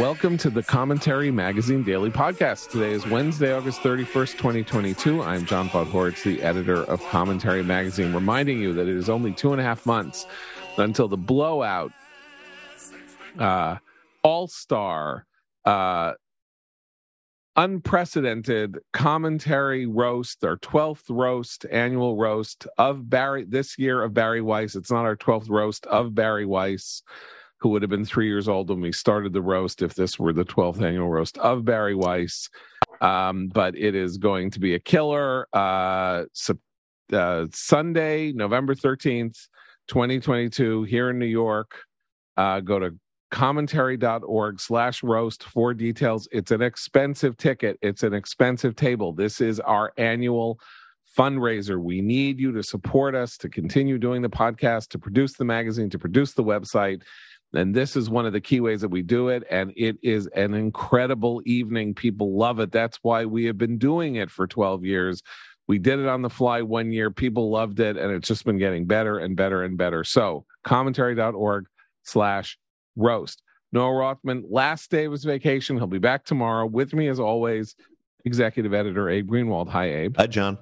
Welcome to the Commentary Magazine Daily Podcast. Today is Wednesday, August 31st, 2022. I'm John Podhoretz, the editor of Commentary Magazine, reminding you that it is only two and a half months until the blowout uh, all star, uh, unprecedented commentary roast, our 12th roast, annual roast of Barry this year of Bari Weiss. It's not our 12th roast of Bari Weiss who would have been three years old when we started the roast if this were the 12th annual roast of Bari Weiss. Um, but it is going to be a killer. Uh, uh, Sunday, November 13th, 2022, here in New York. Uh, go to commentary.org slash roast for details. It's an expensive ticket, it's an expensive table. This is our annual fundraiser. We need you to support us to continue doing the podcast, to produce the magazine, to produce the website. And this is one of the key ways that we do it. And it is an incredible evening. People love it. That's why we have been doing it for 12 years. We did it on the fly one year. People loved it. And it's just been getting better and better and better. So commentary.org slash roast. Noah Rothman, last day of his vacation. He'll be back tomorrow. With me, as always, executive editor Abe Greenwald. Hi, Abe. Hi, John.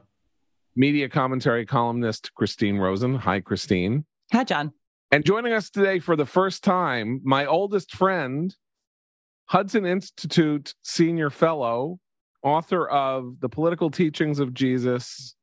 Media commentary columnist Christine Rosen. Hi, Christine. Hi, John. And joining us today for the first time, my oldest friend, Hudson Institute senior fellow, author of The Political Teachings of Jesus.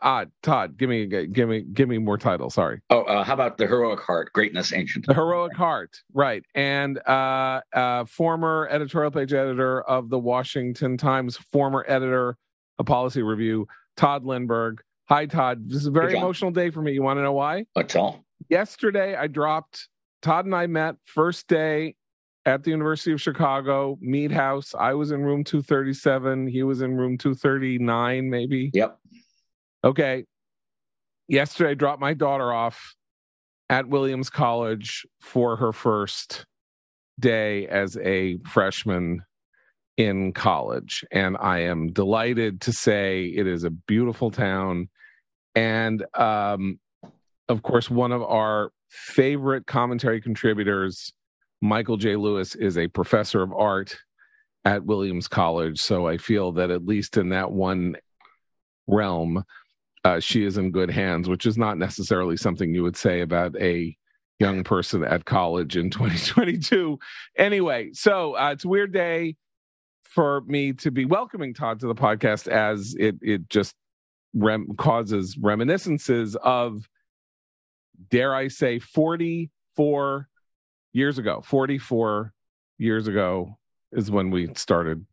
Ah, Tod, give me, give me, give me more titles. Sorry. Oh, uh, how about the heroic heart, greatness ancient? The heroic heart, right? And uh, uh, former editorial page editor of the Washington Times, former editor of Policy Review, Tod Lindberg. Hi, Tod. This is a very emotional day for me. You want to know why? Let's all. Yesterday I dropped Tod and I met first day at the University of Chicago, Mead House. I was in room 237, he was in room 239 maybe. Yep. Okay. Yesterday I dropped my daughter off at Williams College for her first day as a freshman in college and I am delighted to say it is a beautiful town and um of course, one of our favorite commentary contributors, Michael J. Lewis, is a professor of art at Williams College. So I feel that at least in that one realm, uh, she is in good hands, which is not necessarily something you would say about a young person at college in 2022. Anyway, so uh, it's a weird day for me to be welcoming Tod to the podcast as it it just rem- causes reminiscences of dare I say, 44 years ago. 44 years ago is when we started.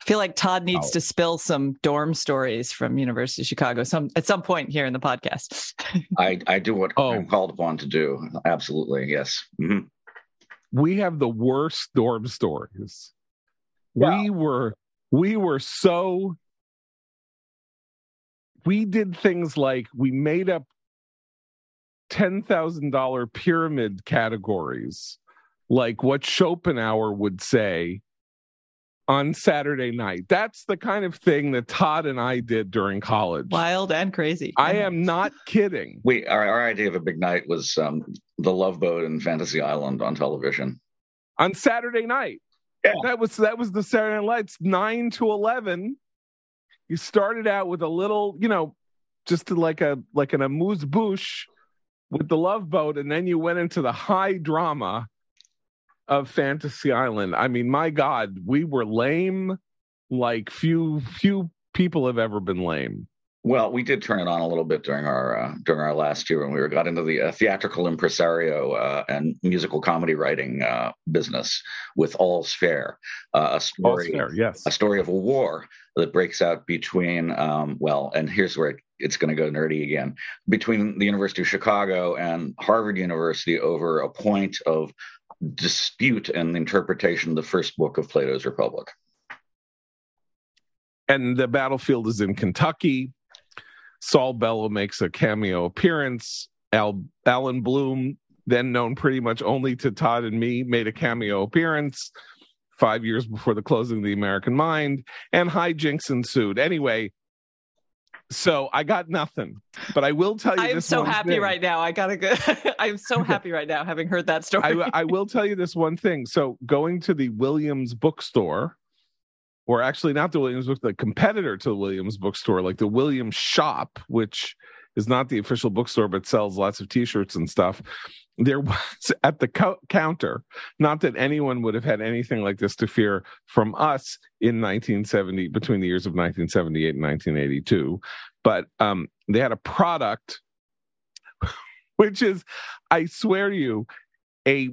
I feel like Tod needs Oh. to spill some dorm stories from University of Chicago some at some point here in the podcast. I, I do what Oh. I'm called upon to do. Absolutely. Yes. hmm We have the worst dorm stories. Yeah. We were we were so we did things like we made up ten thousand dollar pyramid categories, like what Schopenhauer would say on Saturday night. That's the kind of thing that Tod and I did during college. Wild and crazy. I am not kidding. We our, our idea of a big night was um, the Love Boat and Fantasy Island on television. On Saturday night. Yeah. That was that was the Saturday Night Lights, nine to eleven. You started out with a little, you know, just like a like an amuse bouche with the love boat, and then you went into the high drama of Fantasy Island. I mean, my God, we were lame like few few people have ever been lame. Well, we did turn it on a little bit during our uh, during our last year when we were got into the uh, theatrical impresario uh, and musical comedy writing uh, business with All's Fair, uh, a story fair, yes. a story of a war that breaks out between um, well and here's where it, it's going to go nerdy again between the university of chicago and harvard university over a point of dispute and interpretation of the first book of plato's republic and the battlefield is in Kentucky. Saul Bellow makes a cameo appearance. Al, Allan Bloom, then known pretty much only to Tod and me, made a cameo appearance five years before the closing of the American Mind, and hijinks ensued. Anyway, So I got nothing, but I will tell you. I am so happy thing. right now. I gotta go. I'm so happy right now, having heard that story. I, I will tell you this one thing. So going to the Williams bookstore, or actually not the Williams book, the competitor to the Williams bookstore, like the Williams shop, which is not the official bookstore but sells lots of T-shirts and stuff. There was at the co- counter, not that anyone would have had anything like this to fear from us in 1970, between the years of 1978 and 1982, but um, they had a product, which is, I swear to you, a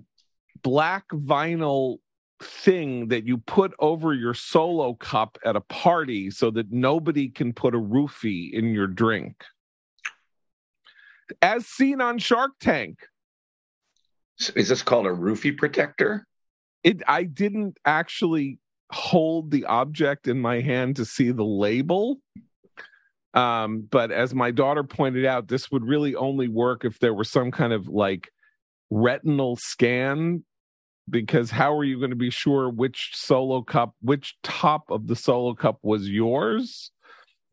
black vinyl thing that you put over your solo cup at a party so that nobody can put a roofie in your drink as seen on Shark Tank. Is this called a roofie protector? It I didn't actually hold the object in my hand to see the label. Um, but as my daughter pointed out, this would really only work if there were some kind of like retinal scan because how are you going to be sure which solo cup which top of the solo cup was yours?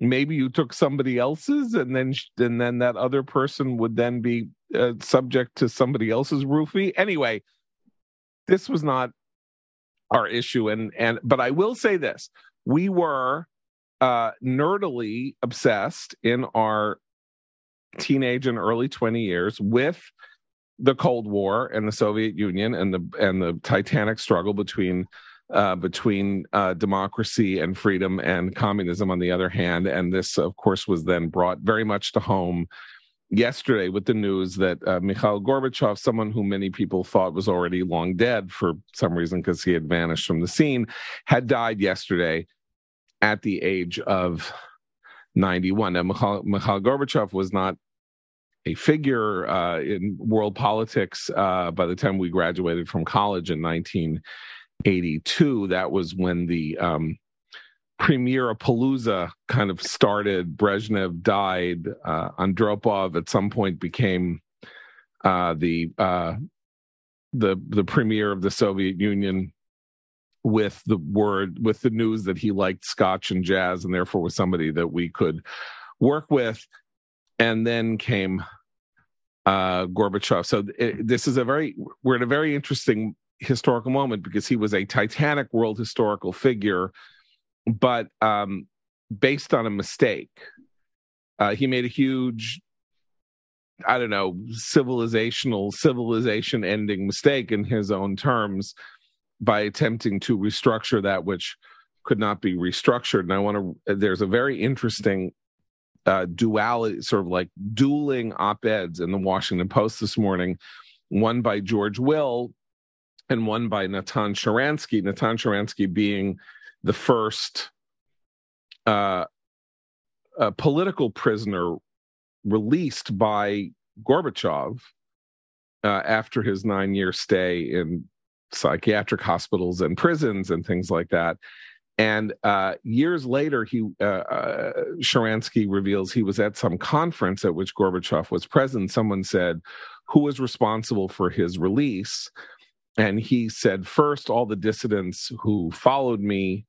Maybe you took somebody else's and then and then that other person would then be uh, subject to somebody else's roofie. Anyway this was not our issue and and but i will say this. We were uh nerdily obsessed in our teenage and early 20 years with the cold war and the soviet union and the and the titanic struggle between uh, between uh, democracy and freedom and communism on the other hand. And this, of course, was then brought very much to home yesterday with the news that uh, Mikhail Gorbachev, someone who many people thought was already long dead for some reason because he had vanished from the scene, had died yesterday at the age of 91. Now, Mikhail, Mikhail Gorbachev was not a figure uh, in world politics uh, by the time we graduated from college in 1982. that was when the um, Premier Palooza kind of started. Brezhnev died. Uh, Andropov at some point became uh, the uh, the the premier of the Soviet Union with the word with the news that he liked scotch and jazz and therefore was somebody that we could work with and then came uh gorbachev so it, this is a very we're in a very interesting historical moment because he was a titanic world historical figure, but um, based on a mistake. Uh, he made a huge, I don't know, civilizational, civilization ending mistake in his own terms by attempting to restructure that which could not be restructured. And I want to, there's a very interesting uh, duality, sort of like dueling op eds in the Washington Post this morning, one by George Will, and one by Natan Sharansky. Natan Sharansky being the first uh, political prisoner released by Gorbachev uh, after his nine year stay in psychiatric hospitals and prisons and things like that. And uh, years later, he uh, uh, Sharansky reveals he was at some conference at which Gorbachev was present. Someone said, "Who was responsible for his release?" and he said first all the dissidents who followed me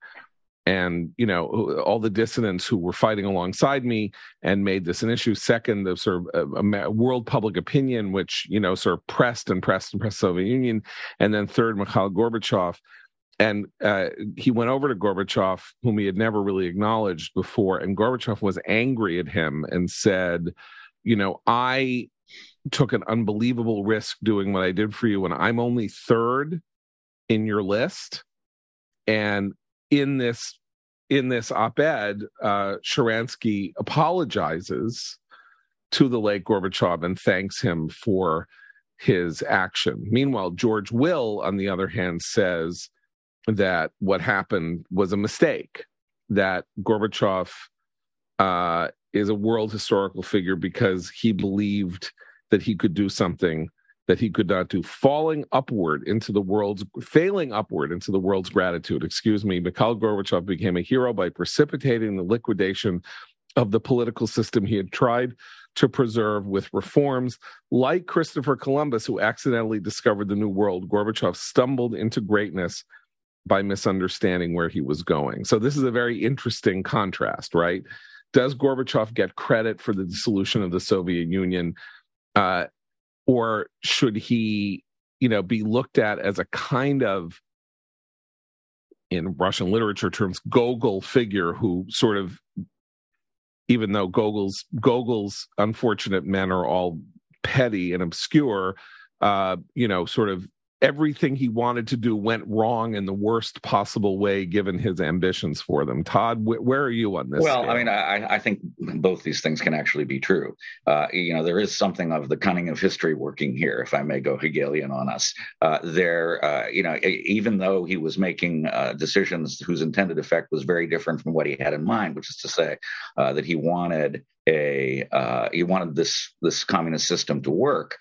and you know all the dissidents who were fighting alongside me and made this an issue second the sort of uh, world public opinion which you know sort of pressed and pressed and pressed soviet union and then third mikhail gorbachev and uh, he went over to gorbachev whom he had never really acknowledged before and gorbachev was angry at him and said you know i took an unbelievable risk doing what I did for you, and I'm only third in your list. And in this in this op-ed, uh, Sharansky apologizes to the late Gorbachev and thanks him for his action. Meanwhile, George Will, on the other hand, says that what happened was a mistake. That Gorbachev uh, is a world historical figure because he believed that he could do something that he could not do, falling upward into the world's, failing upward into the world's gratitude. Excuse me. Mikhail Gorbachev became a hero by precipitating the liquidation of the political system he had tried to preserve with reforms. Like Christopher Columbus, who accidentally discovered the New World, Gorbachev stumbled into greatness by misunderstanding where he was going. So, this is a very interesting contrast, right? does Gorbachev get credit for the dissolution of the Soviet Union, uh, or should he, you know, be looked at as a kind of in Russian literature terms, Gogol figure who sort of, even though Gogol's Gogol's unfortunate men are all petty and obscure, uh, you know, sort of everything he wanted to do went wrong in the worst possible way given his ambitions for them. Tod, wh- where are you on this? Well, scale? I mean, I, I, think both these things can actually be true. Uh, you know, there is something of the cunning of history working here, if I may go Hegelian on us. Uh, there, uh, you know, even though he was making uh, decisions whose intended effect was very different from what he had in mind, which is to say uh, that he wanted a uh, he wanted this this communist system to work.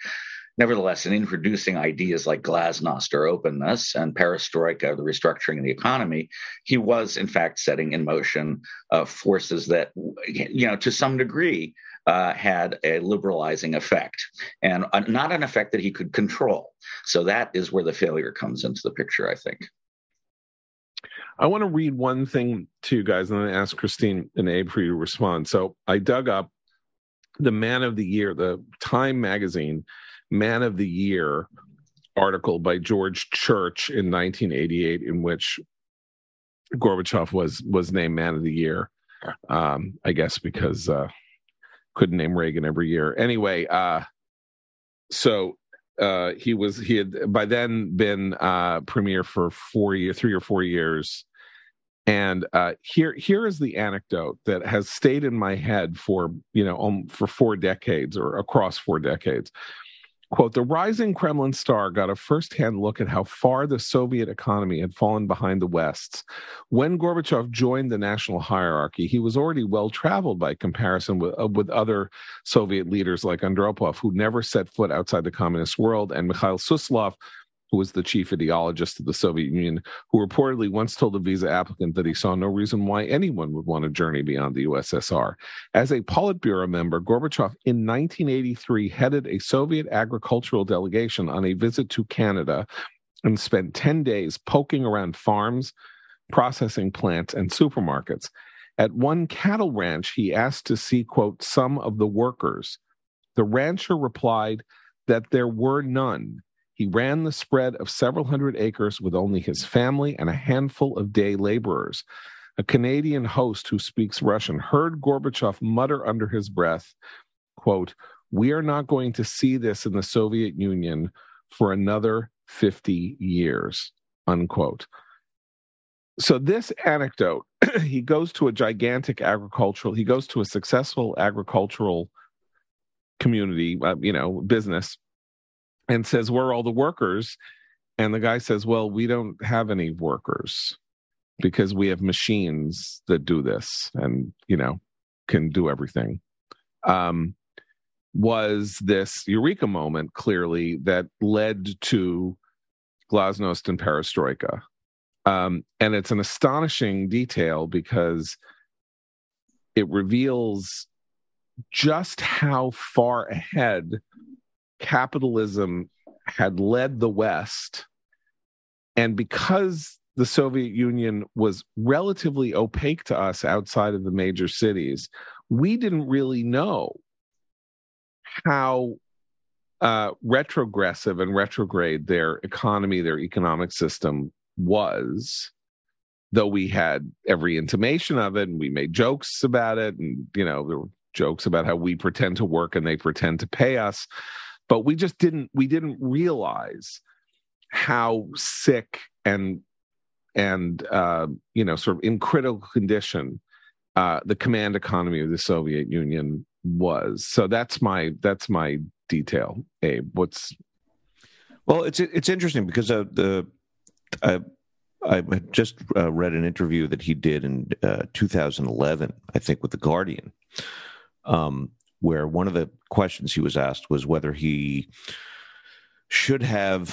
Nevertheless, in introducing ideas like glasnost or openness and perestroika, the restructuring of the economy, he was in fact setting in motion uh, forces that, you know, to some degree, uh, had a liberalizing effect and uh, not an effect that he could control. So that is where the failure comes into the picture, I think. I want to read one thing to you guys and then ask Christine and Abe for you to respond. So I dug up the Man of the Year, the Time magazine Man of the Year article by George Church in 1988, in which Gorbachev was was named Man of the Year. Um, I guess because uh, couldn't name Reagan every year. Anyway, uh, so uh, he was he had by then been uh, premier for four year, three or four years. And uh, here, here is the anecdote that has stayed in my head for you know um, for four decades or across four decades. Quote, the rising Kremlin star got a firsthand look at how far the Soviet economy had fallen behind the West's. When Gorbachev joined the national hierarchy, he was already well traveled by comparison with, uh, with other Soviet leaders like Andropov, who never set foot outside the communist world, and Mikhail Suslov, who was the chief ideologist of the Soviet Union, who reportedly once told a visa applicant that he saw no reason why anyone would want to journey beyond the USSR. As a Politburo member, Gorbachev in 1983 headed a Soviet agricultural delegation on a visit to Canada and spent 10 days poking around farms, processing plants, and supermarkets. At one cattle ranch, he asked to see, quote, some of the workers. The rancher replied that there were none he ran the spread of several hundred acres with only his family and a handful of day laborers. A Canadian host who speaks Russian heard Gorbachev mutter under his breath, quote, We are not going to see this in the Soviet Union for another 50 years, unquote. So, this anecdote, he goes to a gigantic agricultural, he goes to a successful agricultural community, uh, you know, business and says, Where are all the workers? And the guy says, Well, we don't have any workers because we have machines that do this and, you know, can do everything. Um, was this eureka moment clearly that led to Glasnost and Perestroika. Um, and it's an astonishing detail because it reveals just how far ahead capitalism had led the West. And because the Soviet Union was relatively opaque to us outside of the major cities, we didn't really know how uh, retrogressive and retrograde their economy, their economic system was. Though we had every intimation of it, and we made jokes about it, and you know there were jokes about how we pretend to work and they pretend to pay us but we just didn't we didn't realize how sick and and uh, you know sort of in critical condition uh, the command economy of the Soviet Union was. So that's my that's my detail. Abe, what's well, it's it's interesting because uh, the I I just uh, read an interview that he did in uh, 2011, I think, with the Guardian, um, where one of the questions he was asked was whether he should have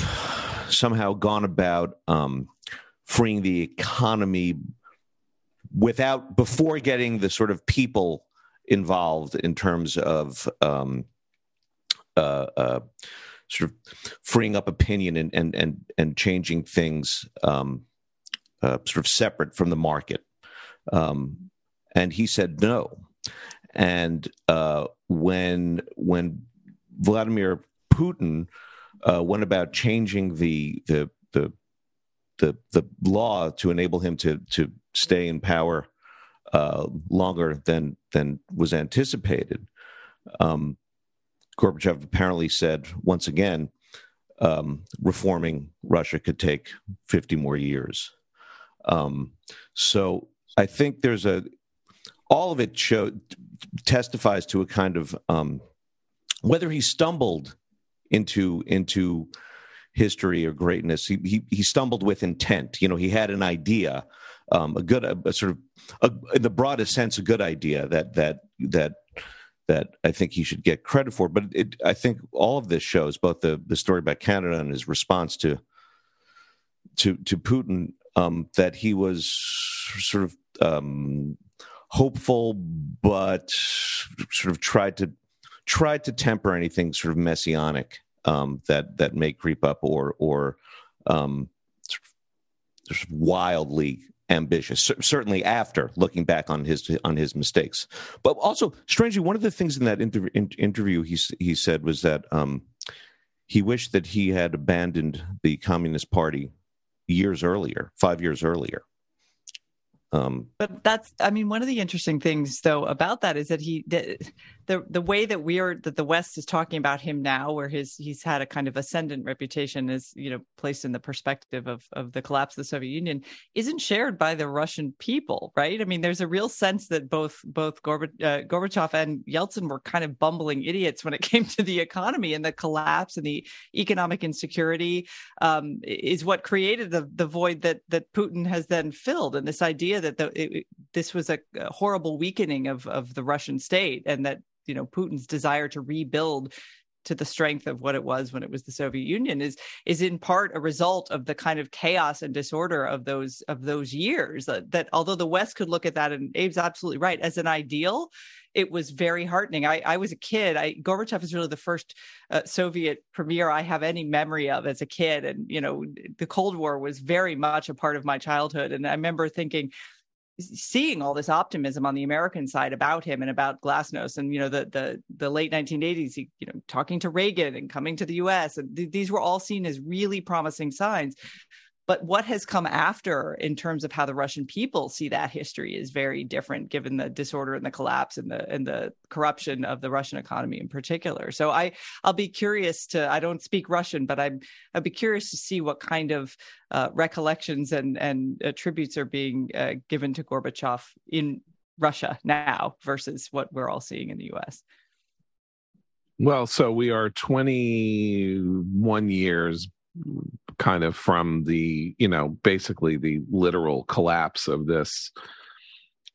somehow gone about um, freeing the economy without before getting the sort of people involved in terms of um, uh, uh, sort of freeing up opinion and and and, and changing things um, uh, sort of separate from the market. Um, and he said no and uh, when when Vladimir Putin uh, went about changing the the the the the law to enable him to to stay in power uh, longer than than was anticipated. Um, Gorbachev apparently said once again, um, reforming Russia could take 50 more years. Um, so I think there's a all of it show testifies to a kind of um, whether he stumbled into into history or greatness. He, he, he stumbled with intent. You know, he had an idea, um, a good, a, a sort of, a, in the broadest sense, a good idea that that that that I think he should get credit for. But it, I think all of this shows both the the story about Canada and his response to to to Putin um, that he was sort of um, hopeful, but sort of tried to tried to temper anything sort of messianic um, that that may creep up or or um, wildly ambitious. Certainly after looking back on his on his mistakes, but also strangely, one of the things in that inter- in- interview he he said was that um, he wished that he had abandoned the Communist Party years earlier, five years earlier. Um, but that's, I mean, one of the interesting things though about that is that he, the, the, the way that we are, that the West is talking about him now, where his, he's had a kind of ascendant reputation is, you know, placed in the perspective of, of the collapse of the Soviet Union isn't shared by the Russian people, right? I mean, there's a real sense that both, both Gorbachev, uh, Gorbachev and Yeltsin were kind of bumbling idiots when it came to the economy and the collapse and the economic insecurity um, is what created the, the void that, that Putin has then filled. And this idea that the, it, this was a horrible weakening of of the Russian state, and that you know Putin's desire to rebuild to the strength of what it was when it was the Soviet Union is is in part a result of the kind of chaos and disorder of those of those years. That, that although the West could look at that and Abe's absolutely right as an ideal it was very heartening. I, I was a kid. I Gorbachev is really the first uh, Soviet premier I have any memory of as a kid. And you know the Cold War was very much a part of my childhood. And I remember thinking seeing all this optimism on the American side about him and about Glasnost and you know the the the late 1980s he you know talking to Reagan and coming to the US and th- these were all seen as really promising signs but what has come after in terms of how the Russian people see that history is very different, given the disorder and the collapse and the and the corruption of the Russian economy in particular. So I I'll be curious to I don't speak Russian, but I'm I'd be curious to see what kind of uh, recollections and and uh, tributes are being uh, given to Gorbachev in Russia now versus what we're all seeing in the U.S. Well, so we are 21 years kind of from the you know basically the literal collapse of this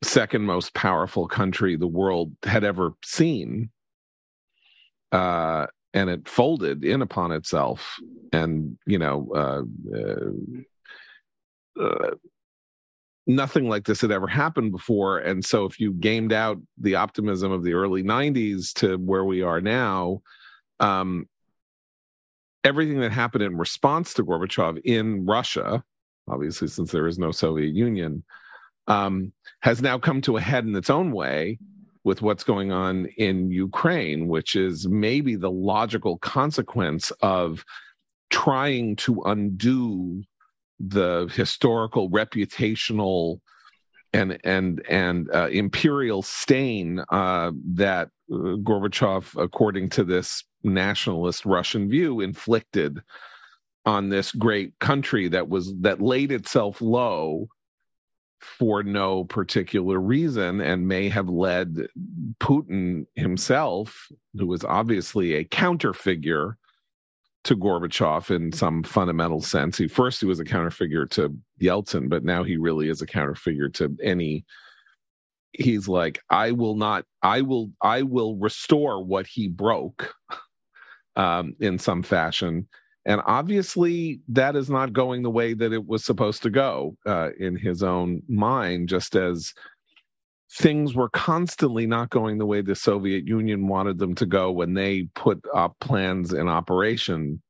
second most powerful country the world had ever seen uh and it folded in upon itself and you know uh, uh, uh, nothing like this had ever happened before. And so if you gamed out the optimism of the early 90s to where we are now um everything that happened in response to Gorbachev in Russia, obviously since there is no Soviet Union, um, has now come to a head in its own way with what's going on in Ukraine, which is maybe the logical consequence of trying to undo the historical, reputational, and and and uh, imperial stain uh, that uh, Gorbachev, according to this nationalist Russian view inflicted on this great country that was that laid itself low for no particular reason and may have led Putin himself, who was obviously a counter figure to Gorbachev in some fundamental sense. He first he was a counter figure to Yeltsin, but now he really is a counter figure to any he's like I will not I will I will restore what he broke um, in some fashion. And obviously, that is not going the way that it was supposed to go uh, in his own mind, just as things were constantly not going the way the Soviet Union wanted them to go when they put up plans in operation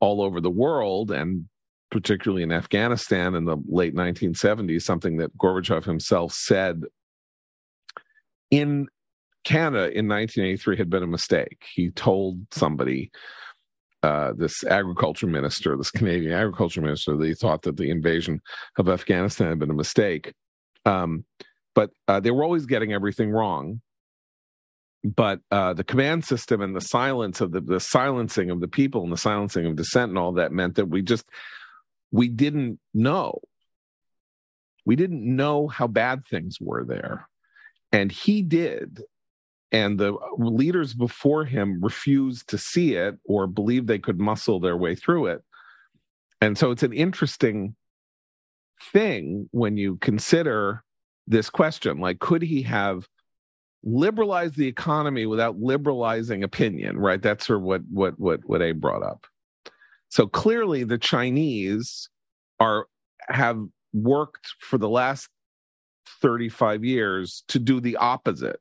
all over the world and particularly in Afghanistan in the late 1970s, something that Gorbachev himself said in Canada in 1983 had been a mistake. He told somebody, uh, this agriculture minister, this Canadian agriculture minister, that he thought that the invasion of Afghanistan had been a mistake. Um, but uh, they were always getting everything wrong. But uh, the command system and the silence of the, the silencing of the people and the silencing of dissent and all that meant that we just we didn't know. We didn't know how bad things were there. And he did. And the leaders before him refused to see it or believed they could muscle their way through it. And so it's an interesting thing when you consider this question like, could he have liberalized the economy without liberalizing opinion? Right. That's sort of what, what, what, what Abe brought up. So clearly, the Chinese are have worked for the last 35 years to do the opposite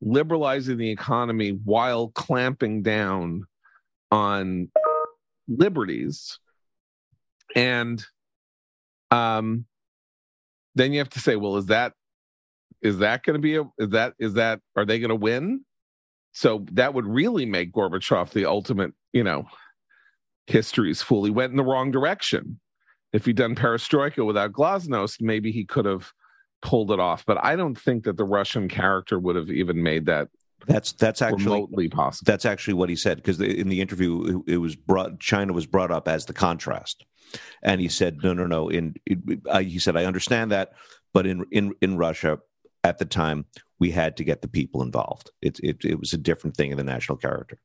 liberalizing the economy while clamping down on liberties. And um then you have to say well is that is that going to be a is that is that are they going to win? So that would really make gorbachev the ultimate you know history's fool. He went in the wrong direction. If he'd done perestroika without glasnost maybe he could have pulled it off. But I don't think that the Russian character would have even made that. That's that's actually remotely possible. That's actually what he said because in the interview it was brought China was brought up as the contrast, and he said no no no. In uh, he said I understand that, but in in in Russia at the time we had to get the people involved. It it it was a different thing in the national character.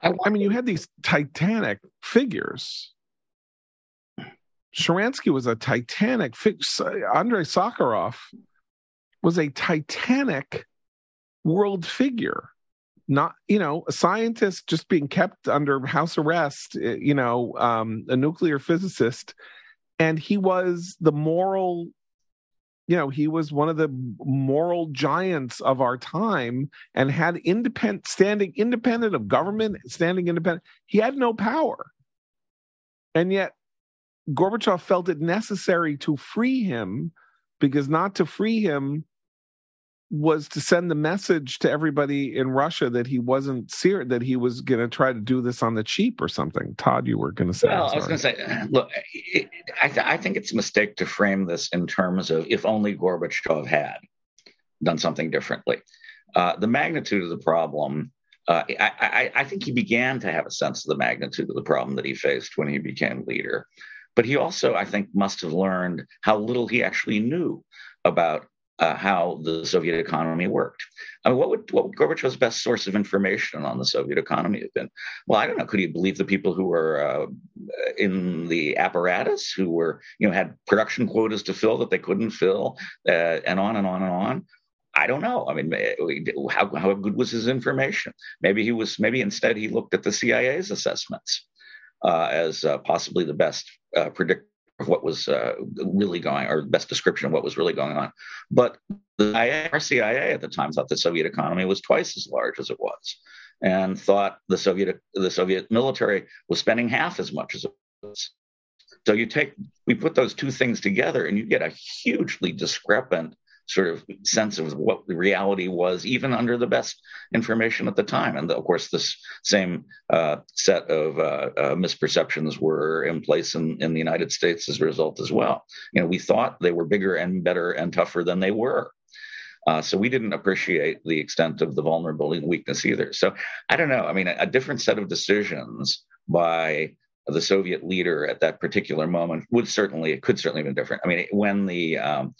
I, I mean, you had these titanic figures Sharansky was a titanic. Andrei Sakharov was a titanic world figure. Not, you know, a scientist just being kept under house arrest, eh, you know, um, a nuclear physicist. And he was the moral, you know, he was one of the moral giants of our time and had independent, standing independent of government, standing independent. He had no power. And yet Gorbachev felt it necessary to free him because not to free him was to send the message to everybody in Russia that he wasn't serious, that he was going to try to do this on the cheap or something. Tod, you were going to say. Well, I was going to say, look, it, I, th- I think it's a mistake to frame this in terms of if only Gorbachev had done something differently. Uh, the magnitude of the problem uh, I, I, I, think he began to have a sense of the magnitude of the problem that he faced when he became leader. But he also, I think, must have learned how little he actually knew about uh, how the Soviet economy worked. I mean, what would what would Gorbachev's best source of information on the Soviet economy have been? Well, I don't know. Could he believe the people who were uh, in the apparatus, who were you know had production quotas to fill that they couldn't fill, uh, and on and on and on? I don't know. I mean, how how good was his information? Maybe he was. Maybe instead he looked at the CIA's assessments uh, as uh, possibly the best uh, predictor of what was uh, really going, or best description of what was really going on. But the RCIA at the time thought the Soviet economy was twice as large as it was, and thought the Soviet the Soviet military was spending half as much as it was. So you take we put those two things together, and you get a hugely discrepant sort of sense of what the reality was, even under the best information at the time. And of course, this same uh, set of uh, uh, misperceptions were in place in, in the United States as a result as well. You know, we thought they were bigger and better and tougher than they were. Uh, so we didn't appreciate the extent of the vulnerability and weakness either. So I don't know. I mean, a, a different set of decisions by the Soviet leader at that particular moment would certainly it could certainly have been different. I mean, when the um,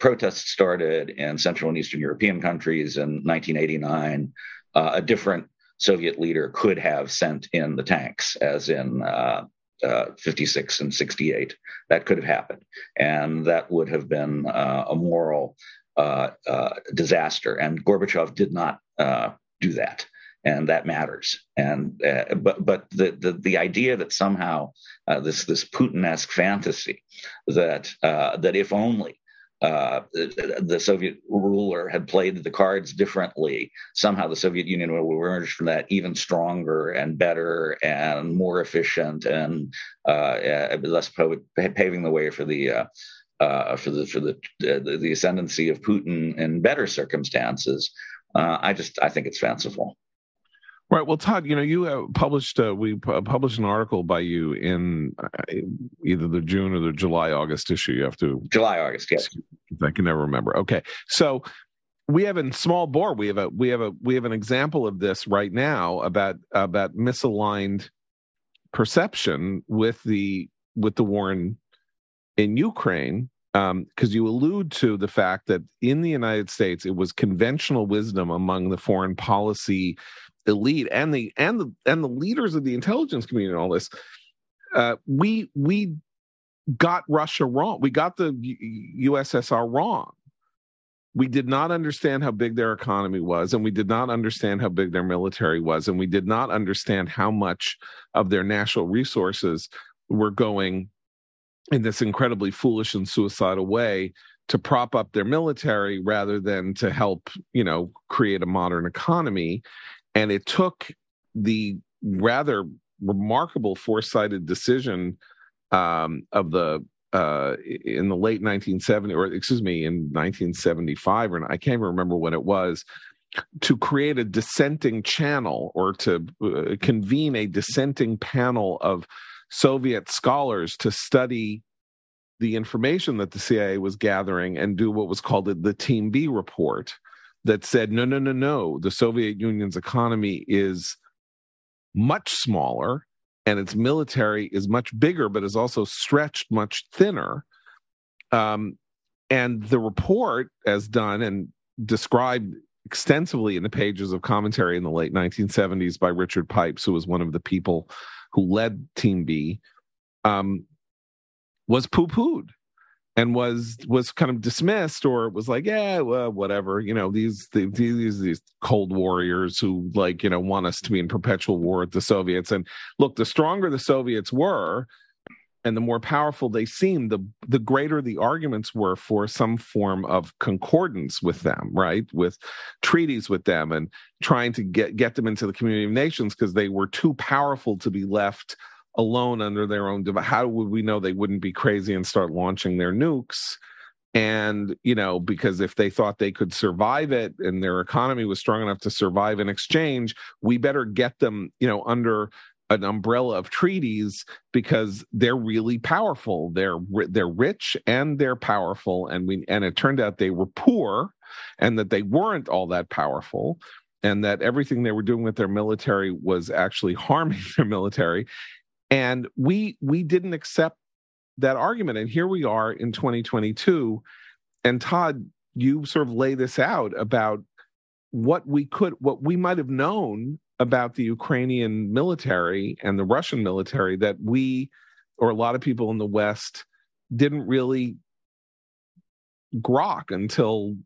protests started in Central and Eastern European countries in 1989, uh, a different Soviet leader could have sent in the tanks, as in uh, uh, 56 and 68. That could have happened. And that would have been uh, a moral uh, uh, disaster. And Gorbachev did not do that. And that matters. And but but the, the the idea that somehow this this Putin-esque fantasy that that if only uh, the Soviet ruler had played the cards differently. Somehow the Soviet Union will emerge from that even stronger and better and more efficient and uh, thus paving the way for the uh, uh, for the for the, the, the ascendancy of Putin in better circumstances. Uh, I just I think it's fanciful. Right. Well, Tod, you know, you uh, published uh, we uh, published an article by you in uh, either the June or the July August issue. You have to July August. Yes, I can never remember. Okay, so we have in small bore we have a we have a we have an example of this right now about about misaligned perception with the with the war in in Ukraine because um, you allude to the fact that in the United States it was conventional wisdom among the foreign policy elite and the and the and the leaders of the intelligence community and all this uh, we we got Russia wrong. We got the USSR wrong. We did not understand how big their economy was and we did not understand how big their military was and we did not understand how much of their national resources were going in this incredibly foolish and suicidal way to prop up their military rather than to help you know create a modern economy and it took the rather remarkable foresighted decision um, of the uh, in the late 1970 or excuse me in 1975 or I can't even remember when it was to create a dissenting channel or to uh, convene a dissenting panel of Soviet scholars to study the information that the CIA was gathering and do what was called the Team B report that said no no no no the Soviet Union's economy is much smaller and its military is much bigger, but is also stretched much thinner. Um, and the report, as done and described extensively in the pages of commentary in the late 1970s by Richard Pipes, who was one of the people who led Team B, um, was poo pooed and was was kind of dismissed or was like yeah well, whatever you know these these these cold warriors who like you know want us to be in perpetual war with the soviets. And look the stronger the soviets were and the more powerful they seemed the the greater the arguments were for some form of concordance with them right? With treaties with them and trying to get get them into the community of nations because they were too powerful to be left alone under their own device. How would we know they wouldn't be crazy and start launching their nukes? And, you know, because if they thought they could survive it and their economy was strong enough to survive in exchange, we better get them, you know, under an umbrella of treaties because they're really powerful. They're they're rich and they're powerful, and we and it turned out they were poor, and that they weren't all that powerful, and that everything they were doing with their military was actually harming their military, and we we didn't accept that argument. And here we are in 2022 and tod you sort of lay this out about what we could what we might have known about the ukrainian military and the russian military that we or a lot of people in the west didn't really grok until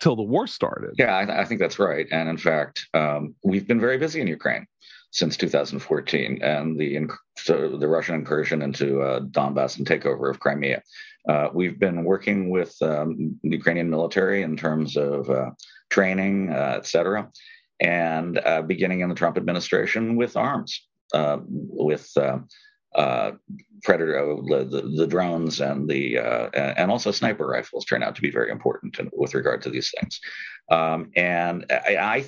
till the war started. Yeah i, I think that's right. And in fact um, we've been very busy in ukraine since 2014 and the so the Russian incursion into uh, Donbass and takeover of Crimea. Uh, we've been working with um, the Ukrainian military in terms of uh, training, uh, et cetera, and uh, beginning in the Trump administration with arms, uh, with uh, predator uh, the, the, drones and the uh, and also sniper rifles turn out to be very important with regard to these things. Um, and I, I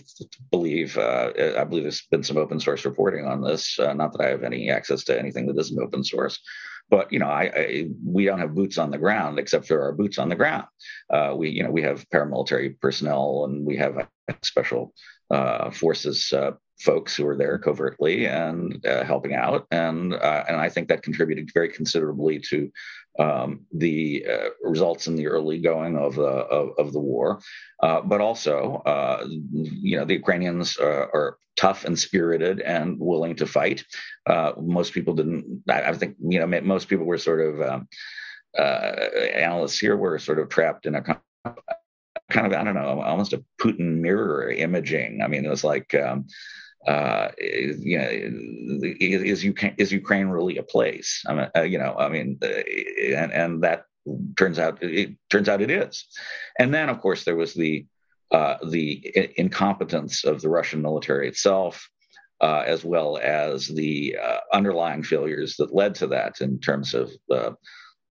believe uh, I believe there's been some open source reporting on this uh, not that I have any access to anything that isn't open source but you know I, I, we don't have boots on the ground except for our boots on the ground. Uh, we you know we have paramilitary personnel and we have special forces folks who were there covertly and uh, helping out, and uh, and I think that contributed very considerably to um, the uh, results in the early going of the of, of the war. Uh, but also, uh, you know, the Ukrainians uh, are tough and spirited and willing to fight. most people didn't. I, I, think you know most people were sort of. Um, analysts here were sort of trapped in a kind of I don't know, almost a Putin mirror imaging. I mean, it was like um, uh, you know, is Ukraine is Ukraine really a place? I mean, uh, you know, I mean, uh, and and that turns out it turns out it is. And then, of course, there was the uh, the incompetence of the Russian military itself, uh, as well as the underlying failures that led to that in terms of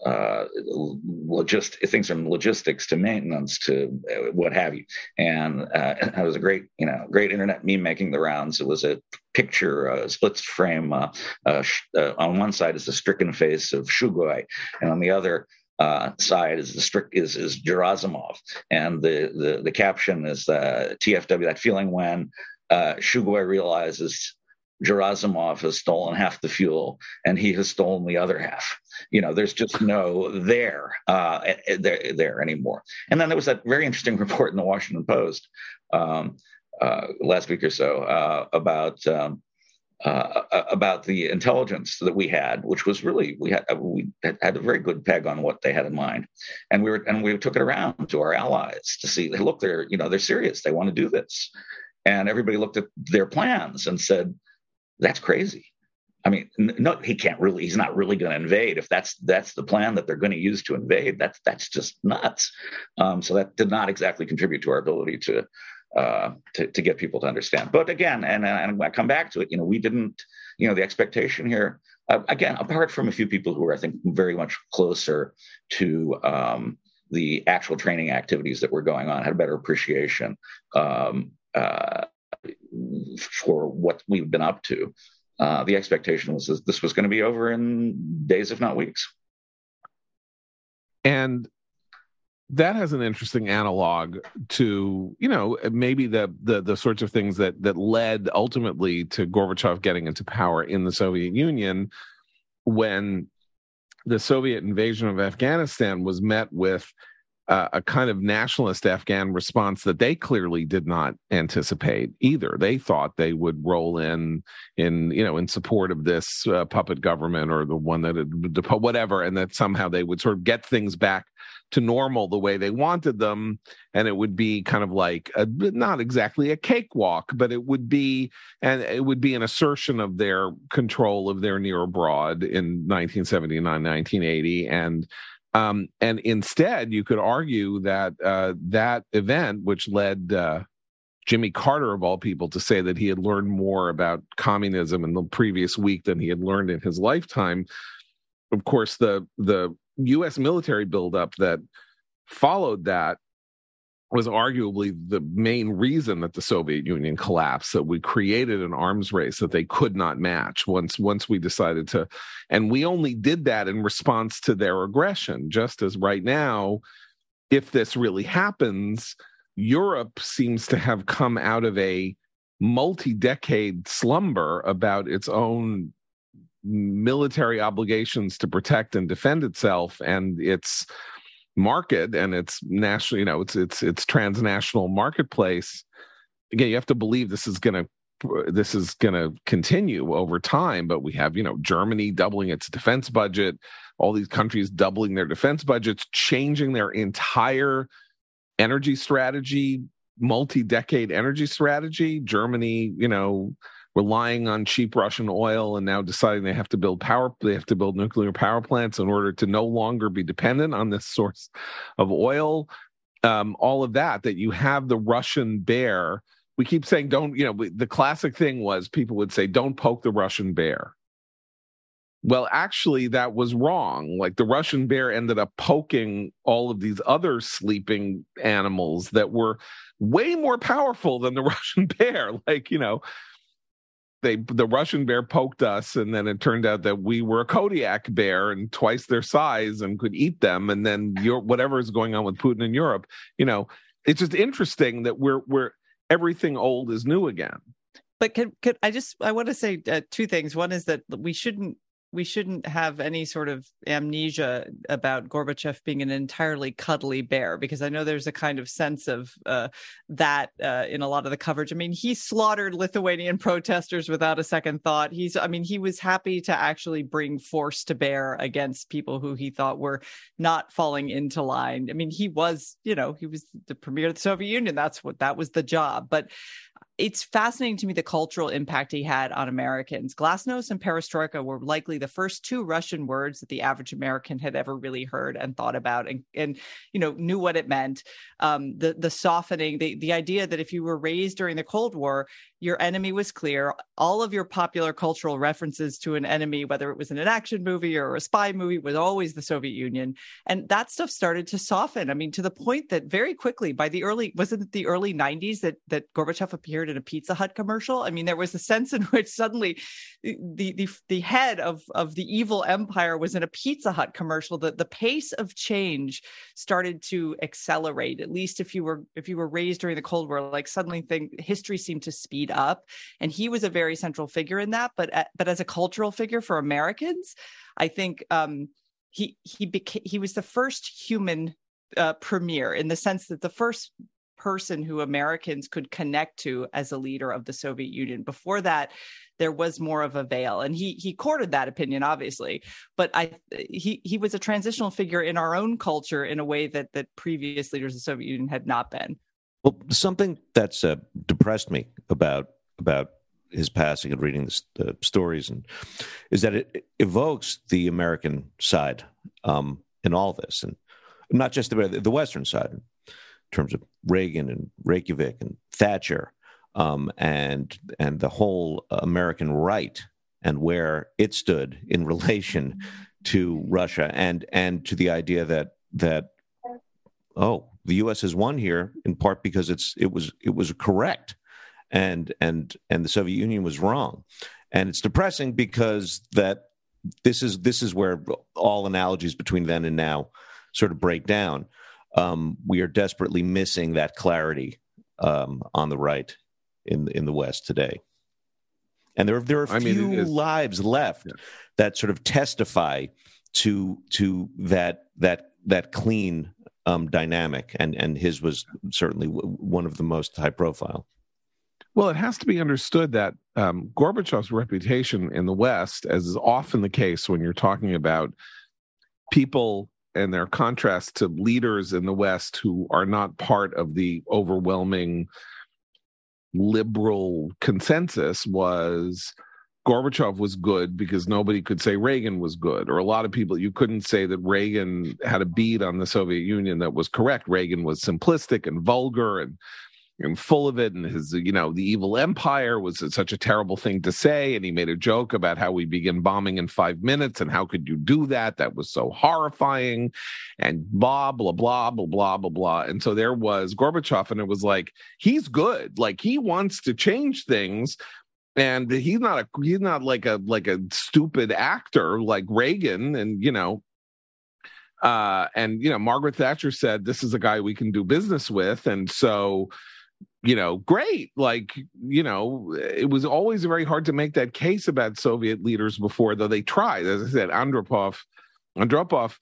uh, logist things from logistics to maintenance to uh, what have you. And uh, it was a great, you know, great internet meme making the rounds. It was a picture, a split frame. Uh, uh, uh, on one side is the stricken face of Shoigu, and on the other. side is the strict is is Gerasimov, and the the the caption is uh TFW that feeling when uh, Shoigu realizes Gerasimov has stolen half the fuel and he has stolen the other half. You know, there's just no there uh, there, there anymore. And then there was that very interesting report in the Washington Post um, uh, last week or so uh, about um, uh, about the intelligence that we had, which was really we had we had a very good peg on what they had in mind, and we were and we took it around to our allies to see. Look, they're you know they're serious. They want to do this, and everybody looked at their plans and said that's crazy. I mean, no, he can't really. He's not really going to invade if that's that's the plan that they're going to use to invade. That's that's just nuts. Um, so that did not exactly contribute to our ability to, uh, to to get people to understand. But again, and and I come back to it. You know, we didn't. You know, the expectation here. Uh, again, apart from a few people who are, I think, very much closer to um, the actual training activities that were going on, had a better appreciation. Um, uh, for what we've been up to. Uh, the expectation was that this was going to be over in days, if not weeks. And that has an interesting analog to you know maybe the the the sorts of things that that led ultimately to Gorbachev getting into power in the Soviet Union when the Soviet invasion of Afghanistan was met with uh, a kind of nationalist Afghan response that they clearly did not anticipate either. They thought they would roll in in you know in support of this uh, puppet government or the one that had, whatever, and that somehow they would sort of get things back to normal the way they wanted them, and it would be kind of like a, not exactly a cakewalk, but it would be and it would be an assertion of their control of their near abroad in 1979, 1980, and um, and instead, you could argue that uh, that event, which led uh, Jimmy Carter, of all people, to say that he had learned more about communism in the previous week than he had learned in his lifetime. Of course, the the U.S. military buildup that followed that was arguably the main reason that the Soviet Union collapsed. That we created an arms race that they could not match once once we decided to, and we only did that in response to their aggression. Just as right now, if this really happens, Europe seems to have come out of a multi-decade slumber about its own military obligations to protect and defend itself and its market and it's national you know it's it's it's transnational marketplace again you have to believe this is going to this is going to continue over time but we have you know germany doubling its defense budget all these countries doubling their defense budgets changing their entire energy strategy multi-decade energy strategy. Germany you know relying on cheap Russian oil and now deciding they have to build power they have to build nuclear power plants in order to no longer be dependent on this source of oil. Um, all of that that you have the Russian bear. We keep saying don't you know the classic thing was people would say don't poke the Russian bear. Well actually that was wrong. Like the Russian bear ended up poking all of these other sleeping animals that were way more powerful than the Russian bear. Like you know they the Russian bear poked us, and then it turned out that we were a Kodiak bear and twice their size and could eat them. And then your whatever is going on with Putin in Europe, you know, it's just interesting that we're we're everything old is new again. But could could I just I want to say uh, two things. One is that we shouldn't we shouldn't have any sort of amnesia about Gorbachev being an entirely cuddly bear, because I know there's a kind of sense of uh, that uh, in a lot of the coverage. I mean, he slaughtered Lithuanian protesters without a second thought. He's, I mean, he was happy to actually bring force to bear against people who he thought were not falling into line. I mean, he was, you know, he was the premier of the Soviet Union. That's what that was the job. But it's fascinating to me the cultural impact he had on Americans. Glasnost and perestroika were likely the first two Russian words that the average American had ever really heard and thought about and, and you know, knew what it meant. Um, the, the softening, the, the idea that if you were raised during the Cold War, your enemy was clear. All of your popular cultural references to an enemy, whether it was in an action movie or a spy movie, was always the Soviet Union. And that stuff started to soften. I mean, to the point that very quickly, by the early, wasn't it the early 90s that, that Gorbachev appeared in a Pizza Hut commercial? I mean, there was a sense in which suddenly the, the, the head of, of the evil empire was in a Pizza Hut commercial. That the pace of change started to accelerate, at least if you were, if you were raised during the Cold War, like suddenly thing, history seemed to speed up and he was a very central figure in that but uh, but as a cultural figure for americans i think um, he he he was the first human uh, premier in the sense that the first person who Americans could connect to as a leader of the Soviet Union. Before that, there was more of a veil, and he he courted that opinion, obviously. But I he he was a transitional figure in our own culture in a way that that previous leaders of the Soviet Union had not been. Well, something that's uh, depressed me about about his passing and reading the, the stories and is that it evokes the American side um, in all this, and not just the the Western side in terms of Reagan and Reykjavik and Thatcher, um, and and the whole American right and where it stood in relation to Russia and and to the idea that that oh the U.S. has won here in part because it's it was it was correct, and and and the Soviet Union was wrong, and it's depressing because that this is this is where all analogies between then and now sort of break down. Um, we are desperately missing that clarity um, on the right in in the West today, and there there are a few mean, lives left yeah. that sort of testify to to that that that clean um, dynamic, and and his was certainly w- one of the most high profile. Well, it has to be understood that um, Gorbachev's reputation in the West, as is often the case when you're talking about people and their contrast to leaders in the West who are not part of the overwhelming liberal consensus, was Gorbachev was good because nobody could say Reagan was good, or a lot of people you couldn't say that Reagan had a beat on the Soviet Union that was correct. Reagan was simplistic and vulgar and and full of it, and his you know the evil empire was such a terrible thing to say, and he made a joke about how we begin bombing in five minutes, and how could you do that? That was so horrifying, and blah blah blah blah blah blah blah. And so there was Gorbachev, and it was like he's good, like he wants to change things and he's not a he's not like a like a stupid actor like Reagan and you know uh and you know Margaret Thatcher said this is a guy we can do business with. And so you know great like you know it was always very hard to make that case about Soviet leaders before though they tried. As I said Andropov Andropov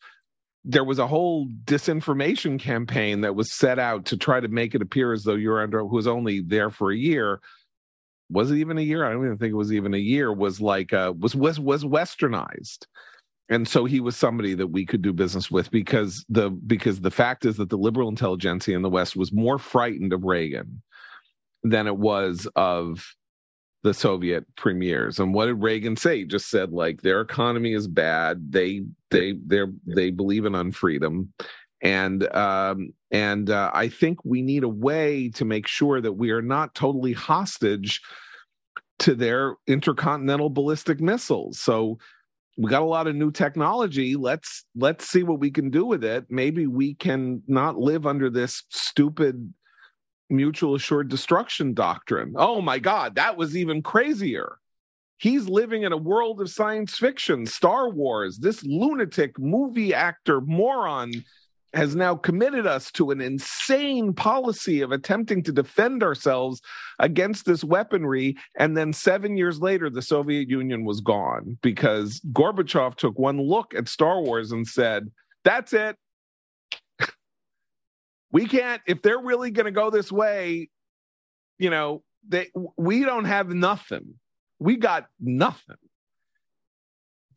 there was a whole disinformation campaign that was set out to try to make it appear as though Andropov, who was only there for a year was it even a year? I don't even think it was even a year. Was like uh, was was was westernized, and so he was somebody that we could do business with because the because the fact is that the liberal intelligentsia in the West was more frightened of Reagan than it was of the Soviet premiers. And what did Reagan say? He just said like their economy is bad. They they they they believe in unfreedom, and um, and uh, I think we need a way to make sure that we are not totally hostage to their intercontinental ballistic missiles. So we got a lot of new technology. Let's let's see what we can do with it. Maybe we can not live under this stupid mutual assured destruction doctrine. Oh my God, that was even crazier. He's living in a world of science fiction, Star Wars. This lunatic movie actor moron has now committed us to an insane policy of attempting to defend ourselves against this weaponry. And then seven years later, the Soviet Union was gone because Gorbachev took one look at Star Wars and said, That's it. we can't, if they're really going to go this way, you know, they, we don't have nothing. We got nothing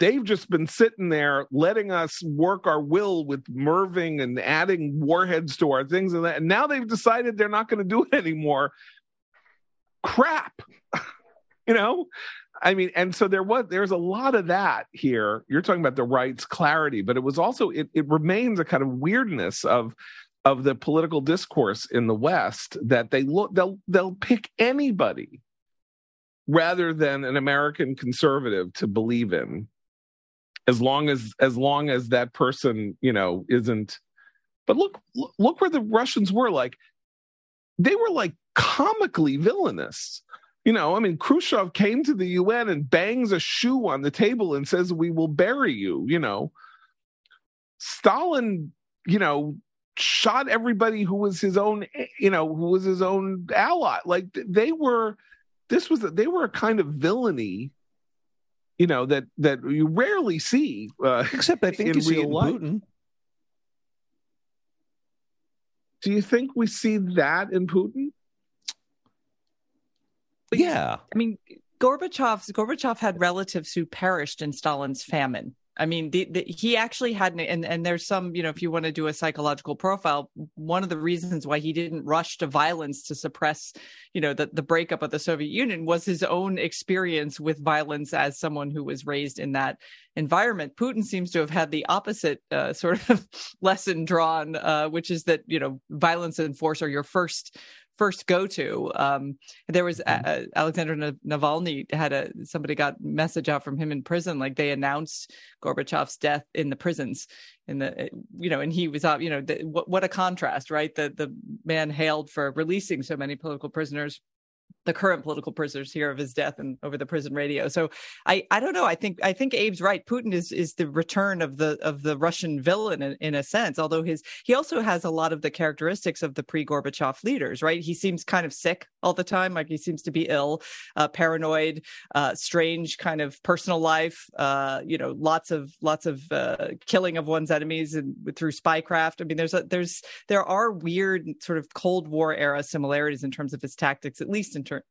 they've just been sitting there letting us work our will with MIRVing and adding warheads to our things and that. And now they've decided they're not going to do it anymore. Crap. you know? I mean, and so there was there's a lot of that here. You're talking about the right's clarity, but it was also it, it remains a kind of weirdness of of the political discourse in the West that they look they'll they'll pick anybody rather than an American conservative to believe in. As long as as long as that person, you know, isn't. But look, look where the Russians were. Like they were like comically villainous. You know, I mean, Khrushchev came to the UN and bangs a shoe on the table and says, "We will bury you." You know, Stalin, you know, shot everybody who was his own, you know, who was his own ally. Like they were, this was they were a kind of villainy, you know, that that you rarely see. Uh, Except I think in you see real life. Putin. Do you think we see that in Putin? Yeah. I mean, Gorbachev's Gorbachev had relatives who perished in Stalin's famine. I mean, the, the, he actually had, and and there's some, you know, if you want to do a psychological profile, one of the reasons why he didn't rush to violence to suppress, you know, the the breakup of the Soviet Union was his own experience with violence as someone who was raised in that environment. Putin seems to have had the opposite uh, sort of lesson drawn, uh, which is that you know, violence and force are your first first go to. Um, there was mm-hmm. uh, Alexander Navalny had a somebody got message out from him in prison, like they announced Gorbachev's death in the prisons. In the you know, and he was out. You know, the, what what a contrast, right? The the man hailed for releasing so many political prisoners the current political prisoners hear of his death and over the prison radio. So I, I don't know. I think I think Abe's right. Putin is is the return of the of the Russian villain in, in a sense. Although his he also has a lot of the characteristics of the pre Gorbachev leaders. Right. He seems kind of sick all the time. Like he seems to be ill, uh, paranoid, uh, strange kind of personal life. Uh, you know, lots of lots of uh, killing of one's enemies and through spycraft. I mean, there's a, there's there are weird sort of Cold War era similarities in terms of his tactics, at least in ter-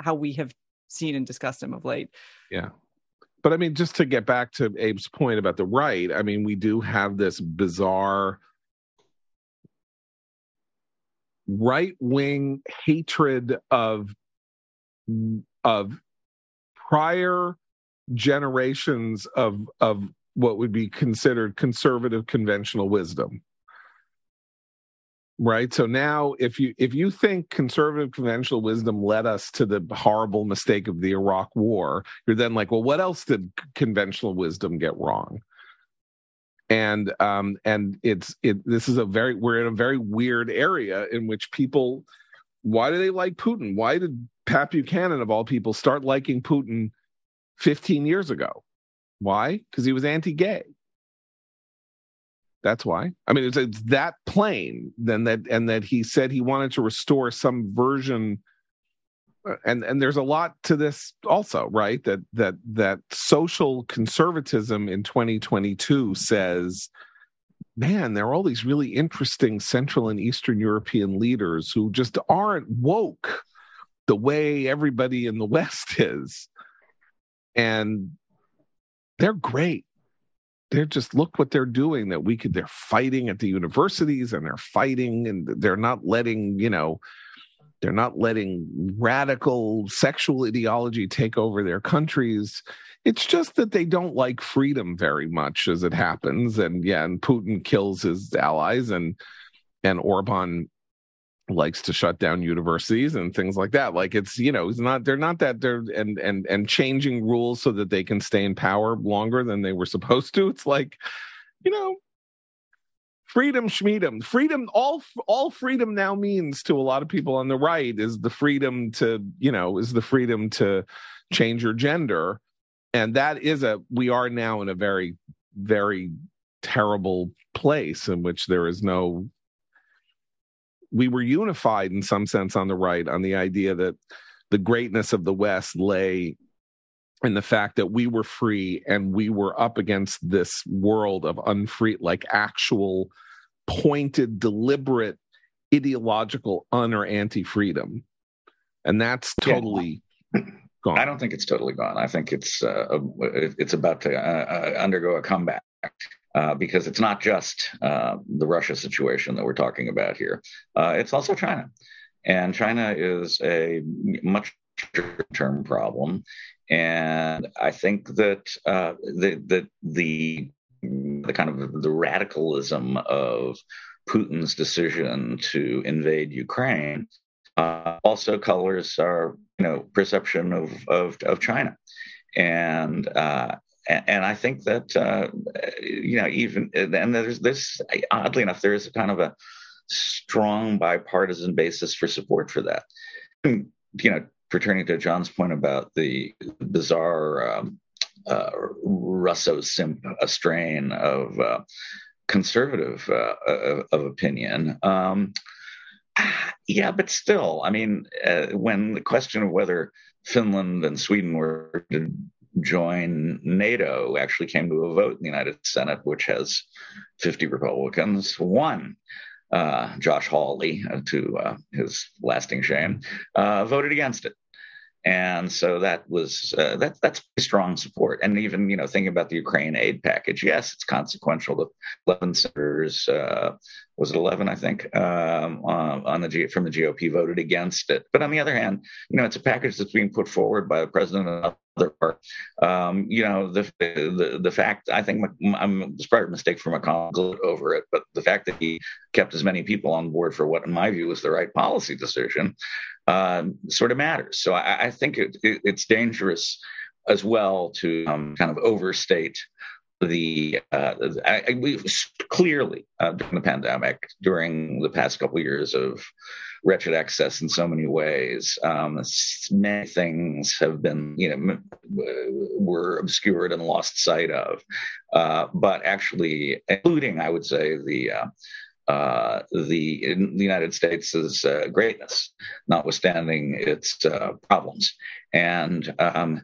how we have seen and discussed him of late. Yeah. But I mean, just to get back to Abe's point about the right, I mean, we do have this bizarre right wing hatred of of prior generations of of what would be considered conservative conventional wisdom right? So now if you if you think conservative conventional wisdom led us to the horrible mistake of the iraq war you're then like well what else did conventional wisdom get wrong? And um and it's it this is a very we're in a very weird area in which people why do they like putin? Why did pat buchanan of all people start liking putin 15 years ago? Why? Because he was anti-gay that's why. I mean, it's, it's that plain. Then that and that he said he wanted to restore some version. Uh, and and there's a lot to this also, right? That that that social conservatism in 2022 says, man, there are all these really interesting Central and Eastern European leaders who just aren't woke the way everybody in the West is, and they're great they're just look what they're doing that we could they're fighting at the universities and they're fighting and they're not letting you know they're not letting radical sexual ideology take over their countries. It's just that they don't like freedom very much as it happens. And yeah and putin kills his allies and and orban likes to shut down universities and things like that. Like it's you know it's not they're not that they're and and and changing rules so that they can stay in power longer than they were supposed to. It's like you know freedom schmeedom freedom all all freedom now means to a lot of people on the right is the freedom to you know is the freedom to change your gender. And that is a we are now in a very very terrible place in which there is no we were unified in some sense on the right on the idea that the greatness of the West lay in the fact that we were free and we were up against this world of unfree, like actual pointed, deliberate, ideological un or anti freedom. And that's totally yeah. gone. I don't think it's totally gone. I think it's uh, it's about to uh, uh undergo a comeback. Uh, because it's not just uh, the Russia situation that we're talking about here. Uh, it's also China. And China is a much term problem. And I think that uh, the, the, the, the kind of the radicalism of Putin's decision to invade Ukraine uh, also colors our you know perception of of, of China, and and I think that uh, you know even and there's this oddly enough there is a kind of a strong bipartisan basis for support for that. And, You know, returning to John's point about the bizarre um, uh, Russo simp strain of uh, conservative uh, of, of, opinion. Um, yeah, but still, I mean, uh, when the question of whether Finland and Sweden were join NATO actually came to a vote in the United Senate, which has 50 Republicans, one. Uh, Josh Hawley, uh, to uh, his lasting shame, uh, voted against it and so that was uh, that that's strong support. And even you know thinking about the Ukraine aid package, yes, it's consequential. The eleven senators uh, was it eleven, I think, um, on the G- from the GOP voted against it. But on the other hand, you know, it's a package that's being put forward by the president. Um, you know, the, the the fact I think I'm it's probably a mistake for McConnell over it, but the fact that he kept as many people on board for what, in my view, was the right policy decision uh, sort of matters. So I, I think it, it, it's dangerous as well to um, kind of overstate the uh, I, we clearly uh, during the pandemic, during the past couple years of wretched excess in so many ways, um, many things have been you know were obscured and lost sight of, uh, but actually, including I would say the uh, uh, the, the United States' uh, greatness, notwithstanding its uh, problems. And um,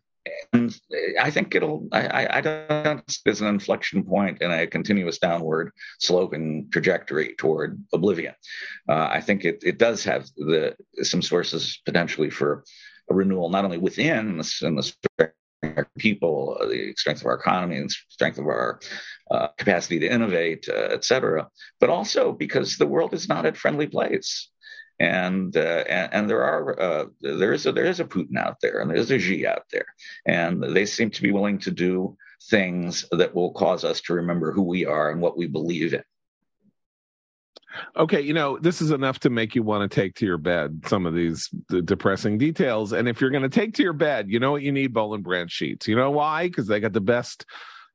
and I think it'll. I, I don't. There's an inflection point in a continuous downward sloping trajectory toward oblivion. Uh, I think it it does have the some sources potentially for a renewal, not only within the, in the our people, uh, the strength of our economy, and strength of our uh, capacity to innovate, uh, et cetera, but also because the world is not a friendly place. And, uh, and, and there are uh, there is a there is a Putin out there and there is a Xi out there, and they seem to be willing to do things that will cause us to remember who we are and what we believe in. Okay, you know, this is enough to make you want to take to your bed some of these the depressing details. And if you're going to take to your bed, you know what you need Boll and Branch sheets. You know why? Because they got the best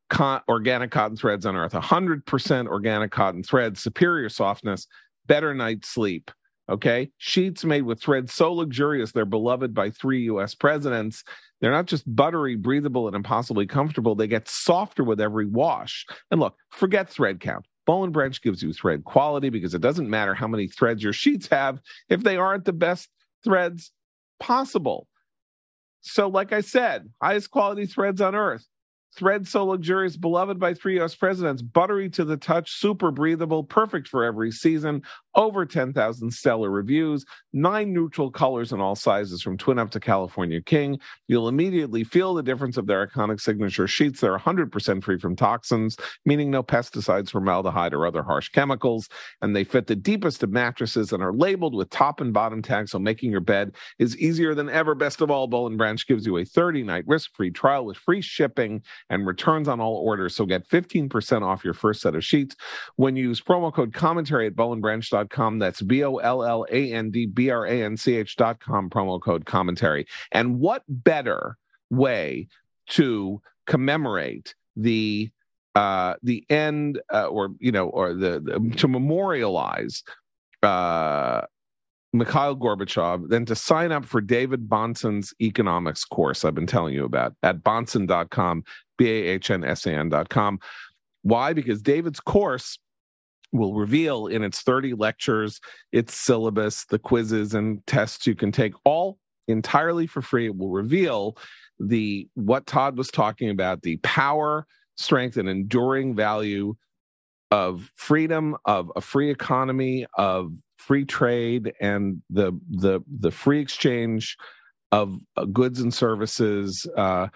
con- organic cotton threads on earth 100% organic cotton threads, superior softness, better night's sleep. Okay. Sheets made with threads so luxurious, they're beloved by three US presidents. They're not just buttery, breathable, and impossibly comfortable. They get softer with every wash. And look, forget thread count. And Branch gives you thread quality because it doesn't matter how many threads your sheets have if they aren't the best threads possible. So, like I said, highest quality threads on earth. Thread so luxurious, beloved by three US presidents, buttery to the touch, super breathable, perfect for every season, over 10,000 stellar reviews, nine neutral colors in all sizes from Twin Up to California King. You'll immediately feel the difference of their iconic signature sheets. They're 100% free from toxins, meaning no pesticides, formaldehyde, or other harsh chemicals. And they fit the deepest of mattresses and are labeled with top and bottom tags, so making your bed is easier than ever. Best of all, Boll Branch gives you a 30 night risk free trial with free shipping and returns on all orders. So get 15% off your first set of sheets when you use promo code commentary at bollandbranch.com. That's B O L L A N D B R A N C H.com, promo code commentary. And what better way to commemorate the uh, the end uh, or you know or the, the to memorialize uh, Mikhail Gorbachev than to sign up for David Bahnsen's economics course I've been telling you about at bahnsen.com, B A H N S A N.com. Why? Because David's course will reveal in its 30 lectures, its syllabus, the quizzes and tests you can take all entirely for free. It will reveal the what Tod was talking about, the power, strength, and enduring value of freedom, of a free economy, of free trade, and the the the free exchange of uh, goods and services, uh,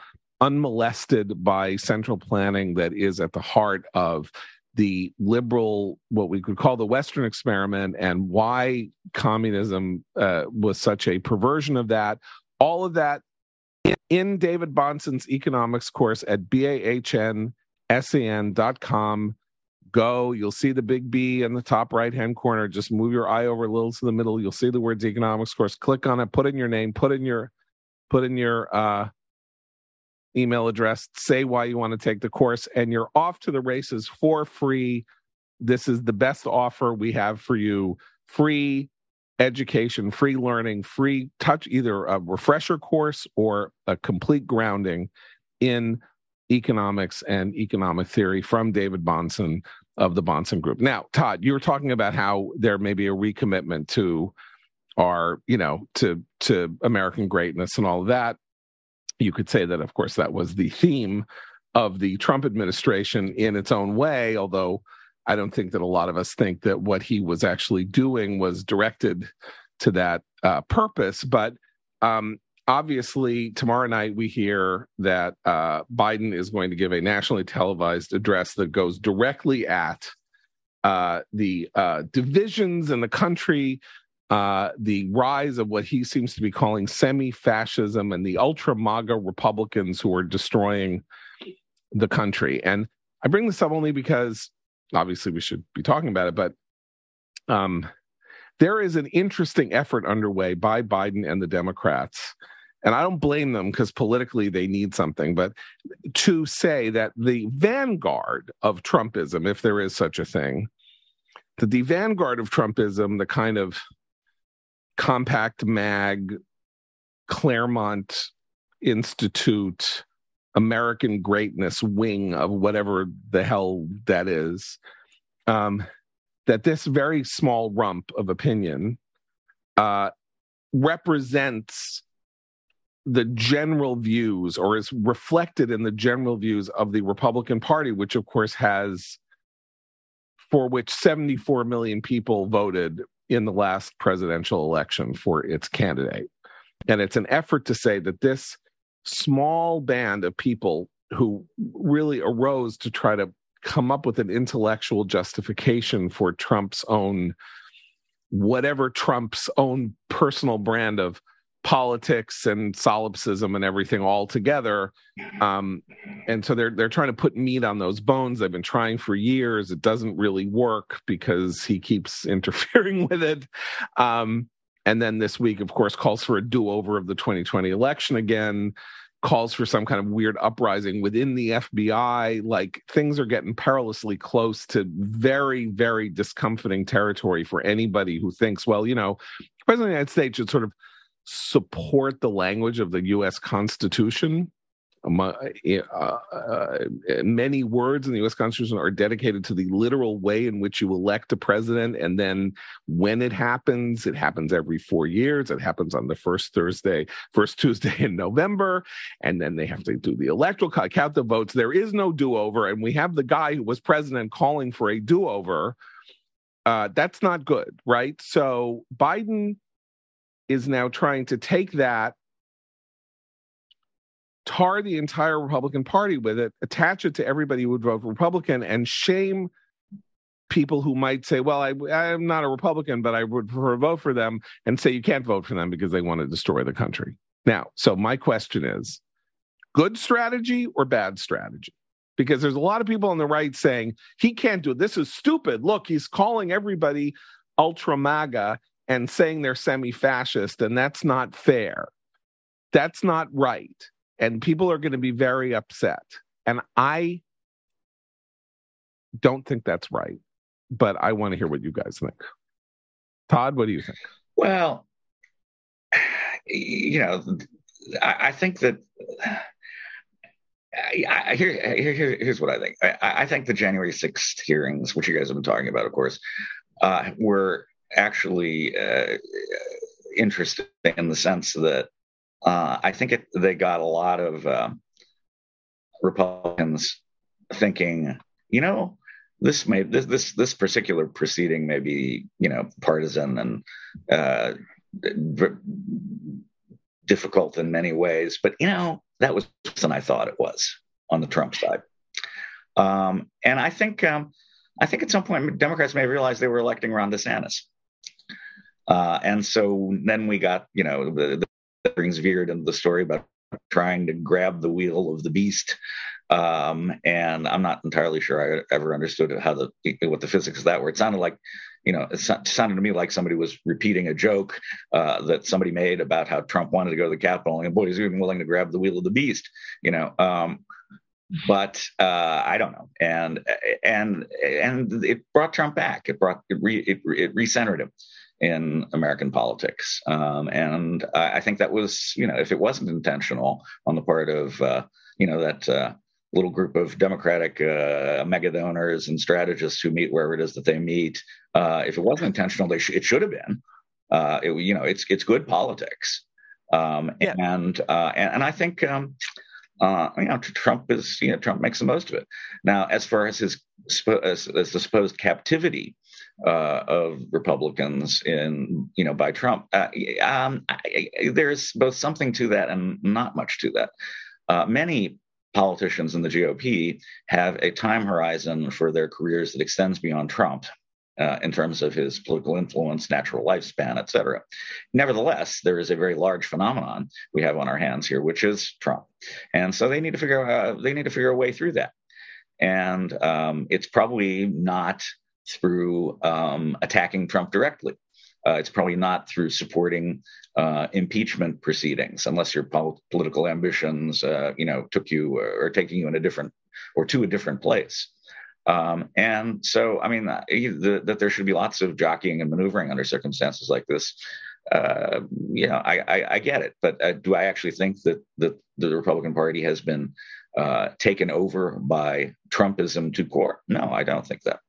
unmolested by central planning that is at the heart of the liberal, what we could call the Western experiment, and why communism uh, was such a perversion of that. All of that in, in David Bahnsen's economics course at bahnsen.com. Go, you'll see the big B in the top right hand corner. Just move your eye over a little to the middle. You'll see the words economics course. Click on it, put in your name, put in your put in your uh, email address, say why you want to take the course, and you're off to the races for free. This is the best offer we have for you free education, free learning, free touch, either a refresher course or a complete grounding in economics and economic theory from David Bahnsen of the Bahnsen Group. Now, Tod, you were talking about how there may be a recommitment to our, you know, to to American greatness and all of that. You could say that, of course, that was the theme of the Trump administration in its own way, although I don't think that a lot of us think that what he was actually doing was directed to that uh, purpose. But um, obviously, tomorrow night we hear that uh, Biden is going to give a nationally televised address that goes directly at uh, the uh, divisions in the country, uh, the rise of what he seems to be calling semi fascism and the ultra MAGA Republicans who are destroying the country. And I bring this up only because obviously we should be talking about it, but um, there is an interesting effort underway by Biden and the Democrats. And I don't blame them because politically they need something, but to say that the vanguard of Trumpism, if there is such a thing, that the vanguard of Trumpism, the kind of compact mag, Claremont Institute, American greatness wing of whatever the hell that is, um, that this very small rump of opinion uh, represents the general views or is reflected in the general views of the Republican Party, which of course has for which 74 million people voted in the last presidential election for its candidate. And it's an effort to say that this small band of people who really arose to try to come up with an intellectual justification for Trump's own, whatever Trump's own personal brand of politics and solipsism and everything all together. Um, and so they're they're trying to put meat on those bones. They've been trying for years. It doesn't really work because he keeps interfering with it. Um, and then this week, of course, calls for a do-over of the 2020 election again calls for some kind of weird uprising within the FBI. Like things are getting perilously close to very, very discomforting territory for anybody who thinks, well, you know, President of the United States should sort of support the language of the U.S. Constitution uh, uh, many words in the U.S. Constitution are dedicated to the literal way in which you elect a president, and then when it happens, it happens every four years. It happens on the first Thursday, first Tuesday in November, and then they have to do the electoral count the votes. There is no do-over, and we have the guy who was president calling for a do-over. Uh, that's not good, right? So Biden is now trying to take that tar the entire Republican Party with it, attach it to everybody who would vote Republican, and shame people who might say, "Well, I, I'm not a Republican, but I would prefer vote for them," and say you can't vote for them because they want to destroy the country. Now, so my question is: good strategy or bad strategy? Because there's a lot of people on the right saying he can't do it. This is stupid. Look, he's calling everybody ultra MAGA and saying they're semi-fascist, and that's not fair. That's not right and people are going to be very upset. And I don't think that's right, but I want to hear what you guys think. Tod, what do you think? Well, you know, I, I think that. I, I, here, here, here's what I think. I, I, think the January 6th hearings, which you guys have been talking about, of course, uh, were actually uh, interesting in the sense that uh, I think it, they got a lot of uh, Republicans thinking, you know, this may this this this particular proceeding may be you know partisan and uh, difficult in many ways, but you know that was worse than I thought it was on the Trump side. Um, and I think um, I think at some point Democrats may realize they were electing Ron DeSantis. Uh, and so then we got, you know, the, brings veered into the story about trying to grab the wheel of the beast. Um, and I'm not entirely sure I ever understood how the what the physics of that were. It sounded like, you know, it sounded to me like somebody was repeating a joke uh, that somebody made about how Trump wanted to go to the Capitol, and boy, he's even willing to grab the wheel of the beast. You know, um, but uh, I don't know. And and and it brought Trump back. It brought it re, it, it recentered him in American politics. Um, and I, I, think that was you know if it wasn't intentional on the part of uh, you know that. Uh, little group of Democratic uh, mega donors and strategists who meet wherever it is that they meet. Uh, if it wasn't intentional, they sh- it should have been. Uh, it, you know, it's it's good politics, um, yeah. and, uh, and, and I think um, uh, you know, Trump is, you know, Trump makes the most of it. Now, as far as his as, as the supposed captivity uh, of Republicans in, you know, by Trump, uh, um, I, there's both something to that and not much to that. Uh, many politicians in the GOP have a time horizon for their careers that extends beyond Trump uh, in terms of his political influence, natural lifespan, et cetera. Nevertheless, there is a very large phenomenon we have on our hands here, which is Trump, and so they need to figure out they need to figure a way through that, and um, it's probably not through um, attacking Trump directly. Uh, it's probably not through supporting uh, impeachment proceedings, unless your pol- political ambitions, uh, you know, took you or taking you in a different or to a different place. Um, and so, I mean, uh, the, that there should be lots of jockeying and maneuvering under circumstances like this. Uh, you know, I, I, I, get it, but uh, do I actually think that, that the Republican Party has been taken over by Trumpism to core? No, I don't think that.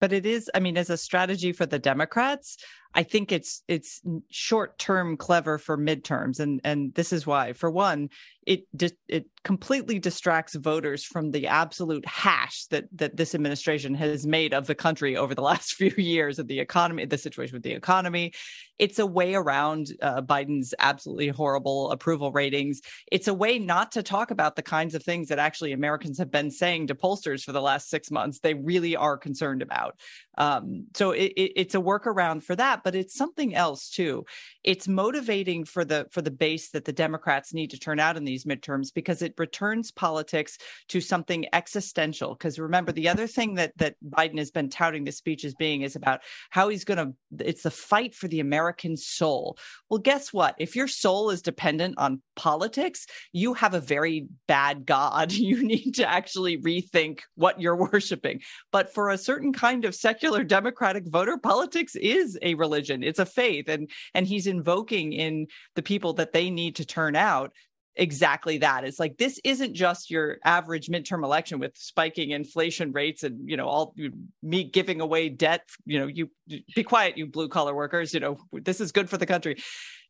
But it is, I mean, as a strategy for the Democrats, I think it's it's short term clever for midterms, and and this is why. For one, it it completely distracts voters from the absolute hash that that this administration has made of the country over the last few years of the economy, the situation with the economy. It's a way around uh, Biden's absolutely horrible approval ratings. It's a way not to talk about the kinds of things that actually Americans have been saying to pollsters for the last six months. They really are concerned about. Um, so it, it, it's a workaround for that, but it's something else too. It's motivating for the for the base that the Democrats need to turn out in these midterms because it returns politics to something existential. Because remember, the other thing that that Biden has been touting the speech as being is about how he's going to. It's the fight for the American soul. Well, guess what? If your soul is dependent on politics, you have a very bad God. You need to actually rethink what you're worshiping. But for a certain kind of secular democratic voter politics is a religion it's a faith and and he's invoking in the people that they need to turn out exactly that it's like this isn't just your average midterm election with spiking inflation rates and you know all me giving away debt you know you be quiet you blue collar workers you know this is good for the country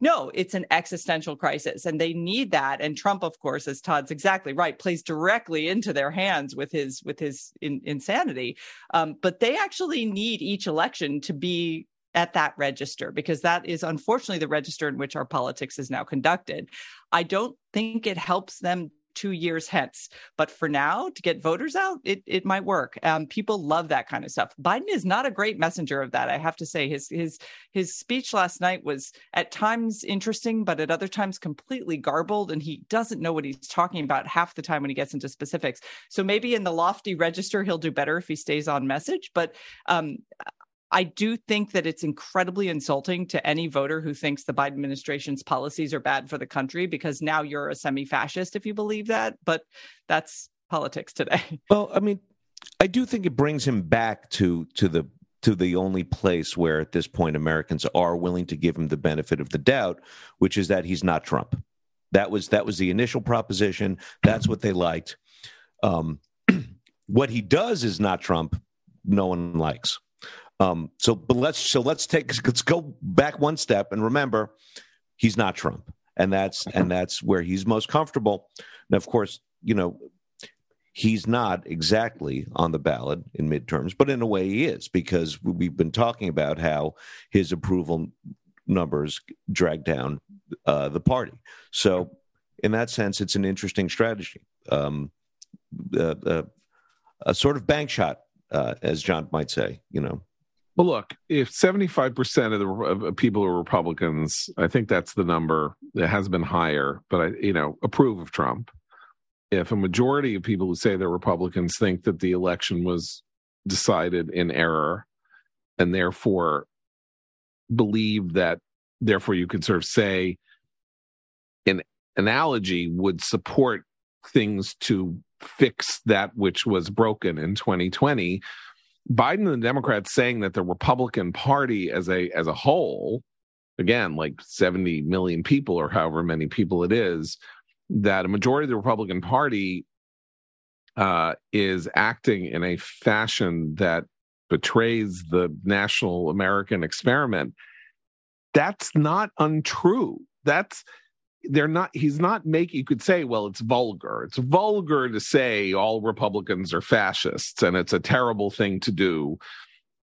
no, it's an existential crisis, and they need that. And Trump, of course, as Tod's exactly right, plays directly into their hands with his with his in, insanity. Um, but they actually need each election to be at that register because that is unfortunately the register in which our politics is now conducted. I don't think it helps them two years hence. But for now, to get voters out, it, it might work. Um, people love that kind of stuff. Biden is not a great messenger of that. I have to say his his his speech last night was at times interesting, but at other times completely garbled, and he doesn't know what he's talking about half the time when he gets into specifics. So maybe in the lofty register, he'll do better if he stays on message. But um, I do think that it's incredibly insulting to any voter who thinks the Biden administration's policies are bad for the country because now you're a semi fascist if you believe that. But that's politics today. Well, I mean, I do think it brings him back to to the to the only place where at this point Americans are willing to give him the benefit of the doubt, which is that he's not Trump. That was that was the initial proposition. That's what they liked. Um, what he does is not Trump. No one likes. Um, so, but let's so let's take let's go back one step and remember, he's not Trump, and that's and that's where he's most comfortable. And of course, you know, he's not exactly on the ballot in midterms, but in a way he is because we've been talking about how his approval numbers drag down uh, the party. So, in that sense, it's an interesting strategy. Um, uh, uh, a sort of bank shot, uh, as John might say, you know. Well, look, if 75% of the of people are Republicans, I think that's the number. that has been higher, but I, you know, approve of Trump. If a majority of people who say they're Republicans think that the election was decided in error and therefore believe that therefore you could sort of say an analogy would support things to fix that which was broken in 2020 biden and the democrats saying that the republican party as a as a whole again like 70 million people or however many people it is that a majority of the republican party uh, is acting in a fashion that betrays the national american experiment that's not untrue. That's they're not he's not making you could say well it's vulgar. It's vulgar to say all republicans are fascists and it's a terrible thing to do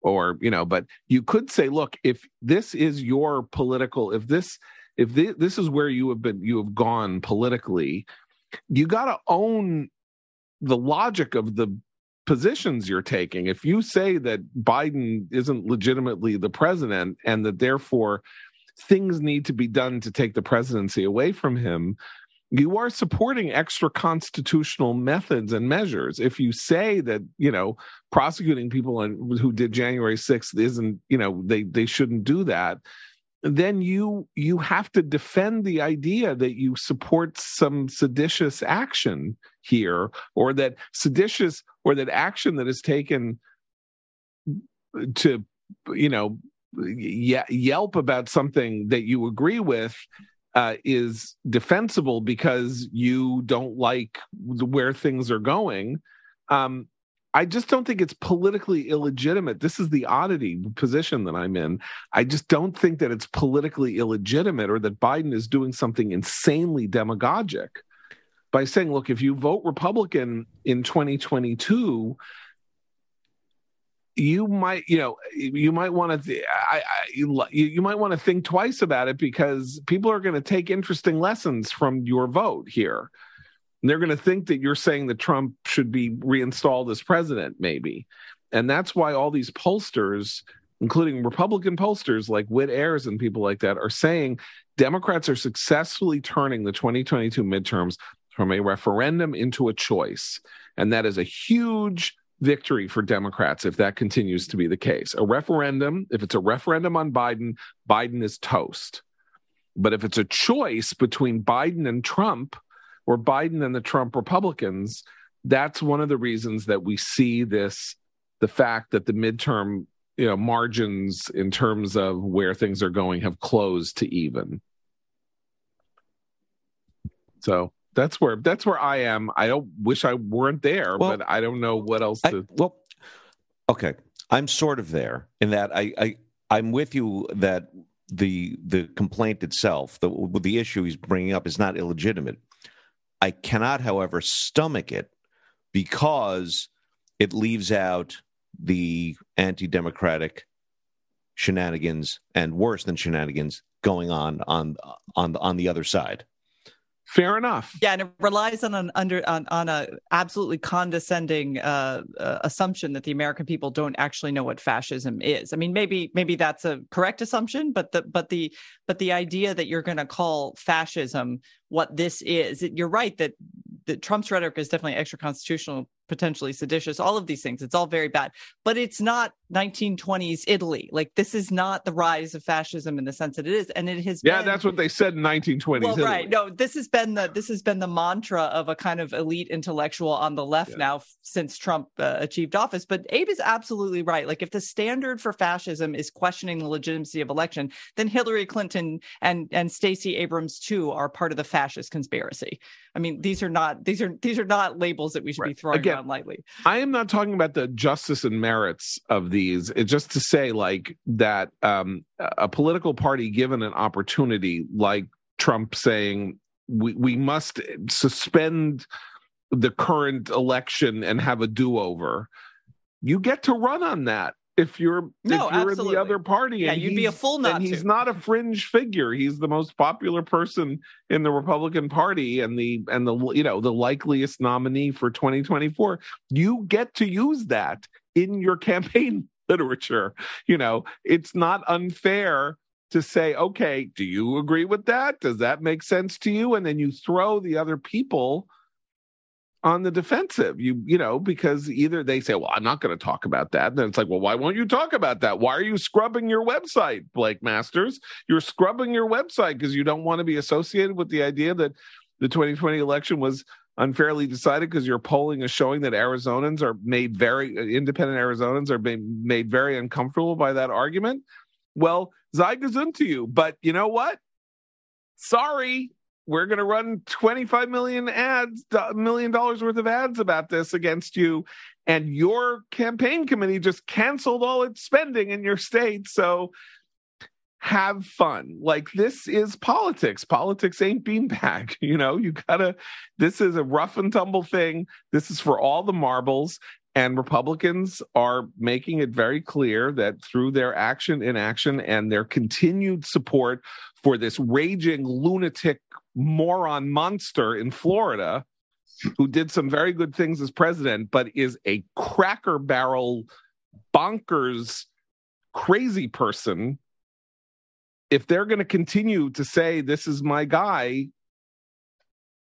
or you know but you could say look if this is your political if this if this, this is where you have been you have gone politically you got to own the logic of the positions you're taking. If you say that biden isn't legitimately the president and that therefore things need to be done to take the presidency away from him, you are supporting extra constitutional methods and measures. If you say that, you know, prosecuting people who did January 6th isn't, you know, they they shouldn't do that, then you you have to defend the idea that you support some seditious action here or that seditious or that action that is taken to you know ye- yelp about something that you agree with uh, is defensible because you don't like where things are going. Um, I just don't think it's politically illegitimate. This is the oddity position that I'm in. I just don't think that it's politically illegitimate or that Biden is doing something insanely demagogic by saying, look, if you vote Republican in 2022, you might you know you might want to I, I, you, might want to think twice about it because people are going to take interesting lessons from your vote here. And they're going to think that you're saying that trump should be reinstalled as president maybe. And that's why all these pollsters including republican pollsters like whit ayres and people like that are saying democrats are successfully turning the 2022 midterms from a referendum into a choice. And that is a huge victory for Democrats if that continues to be the case. A referendum, if it's a referendum on Biden, Biden is toast. But if it's a choice between Biden and Trump or Biden and the Trump Republicans, that's one of the reasons that we see this the fact that the midterm you know margins in terms of where things are going have closed to even so that's where that's where I am. I don't wish I weren't there, well, but I don't know what else to. I, well, okay, I'm sort of there in that I, I I'm with you that the the complaint itself, the the issue he's bringing up, is not illegitimate. I cannot, however, stomach it because it leaves out the anti-democratic shenanigans and worse than shenanigans going on on on on the other side fair enough. Yeah and it relies on an under on, on a absolutely condescending uh, uh, assumption that the american people don't actually know what fascism is. I mean maybe maybe that's a correct assumption but the but the but the idea that you're going to call fascism what this is you're right that that trump's rhetoric is definitely extra constitutional potentially seditious, all of these things. It's all very bad, but it's not 1920s Italy. Like this is not the rise of fascism in the sense that it is, and it has. Yeah, been, that's what they said in 1920s. Well, Italy. right. No, this has been the this has been the mantra of a kind of elite intellectual on the left yeah. now since Trump uh, achieved office. But Abe is absolutely right. Like if the standard for fascism is questioning the legitimacy of election, then Hillary Clinton and and Stacey Abrams too are part of the fascist conspiracy. I mean, these are not these are these are not labels that we should right. be throwing Again, lightly. I am not talking about the justice and merits of these. It's just to say, like that, um, a political party given an opportunity, like Trump saying, we we must suspend the current election and have a do over. You get to run on that if you're no, if you're absolutely. in the other party yeah you'd be a full nut and he's not a fringe figure he's the most popular person in the republican party and the and the you know the likeliest nominee for 2024 you get to use that in your campaign literature. You know, it's not unfair to say, okay, do you agree with that? Does that make sense to you? And then you throw the other people on the defensive. You you know because either they say, "Well, I'm not going to talk about that," and then it's like, "Well, why won't you talk about that? Why are you scrubbing your website, Blake Masters? You're scrubbing your website because you don't want to be associated with the idea that the 2020 election was unfairly decided because your polling is showing that Arizonans are made very uh, independent Arizonans are being made very uncomfortable by that argument. Well, sei gesund to you, but you know what? Sorry, we're going to run 25 million ads, million dollars worth of ads about this against you. And your campaign committee just canceled all its spending in your state. So have fun. Like this is politics. Politics ain't beanbag. You know, you gotta, this is a rough and tumble thing. This is for all the marbles. And Republicans are making it very clear that through their action, inaction, and their continued support for this raging lunatic moron monster in Florida who did some very good things as president, but is a cracker barrel, bonkers, crazy person. If they're going to continue to say, This is my guy,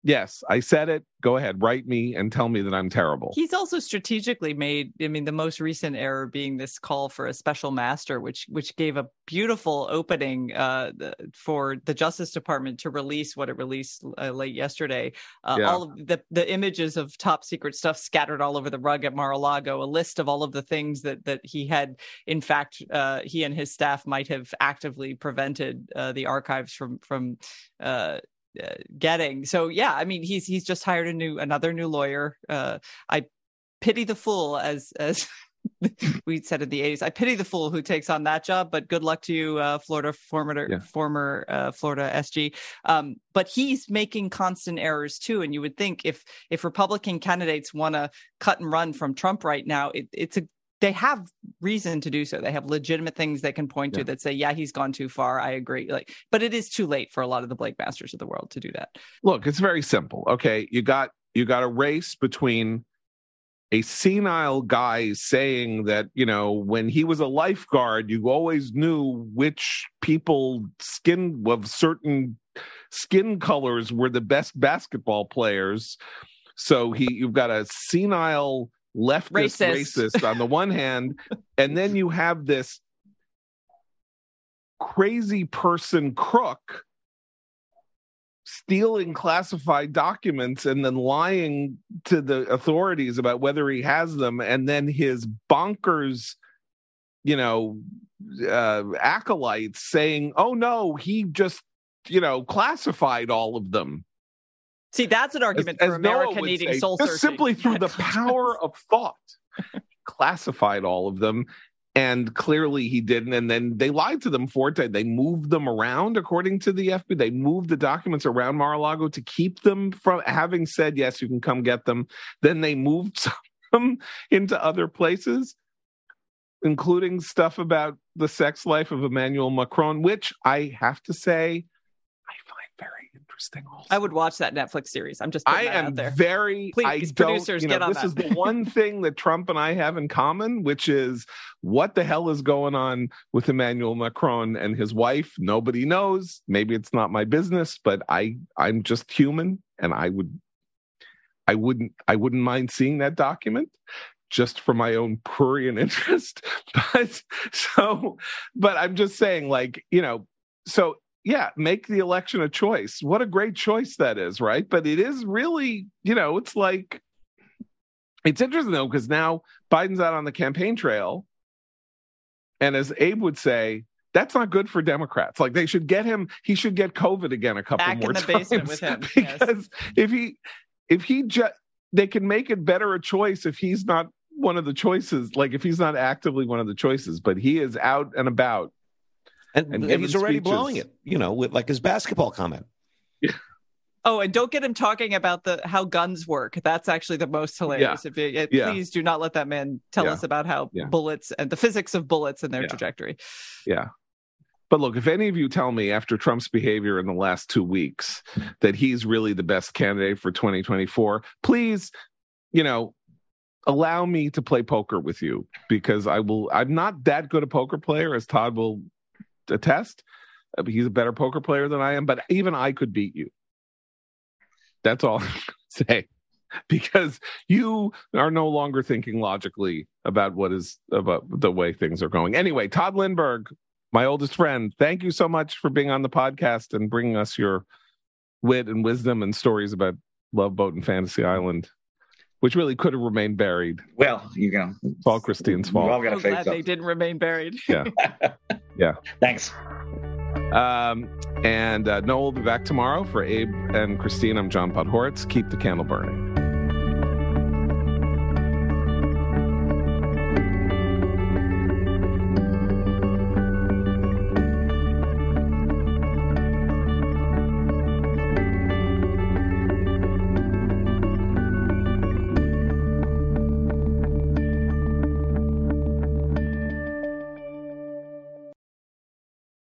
yes, I said it go ahead, write me and tell me that I'm terrible. He's also strategically made, I mean, the most recent error being this call for a special master, which which gave a beautiful opening uh, for the Justice Department to release what it released uh, late yesterday. Uh, yeah. All of the, the images of top secret stuff scattered all over the rug at Mar-a-Lago, a list of all of the things that that he had, in fact, uh, he and his staff might have actively prevented uh, the archives from from uh, uh, getting. So yeah, I mean he's he's just hired a new another new lawyer. Uh, I pity the fool as as we said in the 80s. I pity the fool who takes on that job, but good luck to you, uh, Florida former yeah. former uh, Florida SG. Um, but he's making constant errors too, and you would think if if Republican candidates want to cut and run from Trump right now, it, it's a they have reason to do so. They have legitimate things they can point yeah. to that say, yeah, he's gone too far. I agree. Like, but it is too late for a lot of the Blake Masters of the world to do that. Look, it's very simple. Okay. You got you got a race between a senile guy saying that, you know, when he was a lifeguard, you always knew which people skin of certain skin colors were the best basketball players. So he you've got a senile leftist racist. racist on the one hand, and then you have this crazy person crook stealing classified documents and then lying to the authorities about whether he has them and then his bonkers you know uh, acolytes saying oh no he just you know classified all of them See, that's an argument as, for as America needing say, soul searching. Simply through the power of thought, classified all of them, and clearly he didn't. And then they lied to them for it. They moved them around, according to the FBI. They moved the documents around Mar-a-Lago to keep them from having said yes, you can come get them. Then they moved some into other places including stuff about the sex life of Emmanuel Macron, which I have to say interesting. Also. I would watch that Netflix series. I'm just I am very please producers you know, get on this that. is the one thing that Trump and I have in common, which is what the hell is going on with Emmanuel Macron and his wife. Nobody knows. Maybe it's not my business, but I I'm just human, and I would I wouldn't I wouldn't mind seeing that document just for my own prurient interest. But so, but I'm just saying, like, you know, so yeah, make the election a choice. What a great choice that is, right? But it is really, you know, it's like it's interesting though because now Biden's out on the campaign trail, and as Abe would say, that's not good for Democrats. Like they should get him. He should get COVID again a couple Back more in the times basement with him because yes. if he if he just they can make it better a choice if he's not one of the choices. Like if he's not actively one of the choices, but he is out and about and, and, and he's already speeches. blowing it. You know, with like his basketball comment. Yeah. Oh, and don't get him talking about the how guns work. That's actually the most hilarious. Yeah. If you, yeah. please do not let that man tell yeah. us about how bullets and the physics of bullets and their trajectory. Yeah. But look, if any of you tell me after Trump's behavior in the last two weeks that he's really the best candidate for 2024, please, you know, allow me to play poker with you because I will. I'm not that good a poker player, as Tod will attest. Uh, He's a better poker player than I am, but even I could beat you. That's all I'm say. Because you are no longer thinking logically about what is about the way things are going. Anyway, Tod Lindberg, my oldest friend, thank you so much for being on the podcast and bringing us your wit and wisdom and stories about Love Boat and Fantasy Island, which really could have remained buried. Well, you know, It's all Christine's We all got to I'm face glad they didn't remain buried. Yeah, yeah. Thanks. Um, and uh, Noel will be back tomorrow for Abe and Christine. I'm John Podhoretz. Keep the candle burning.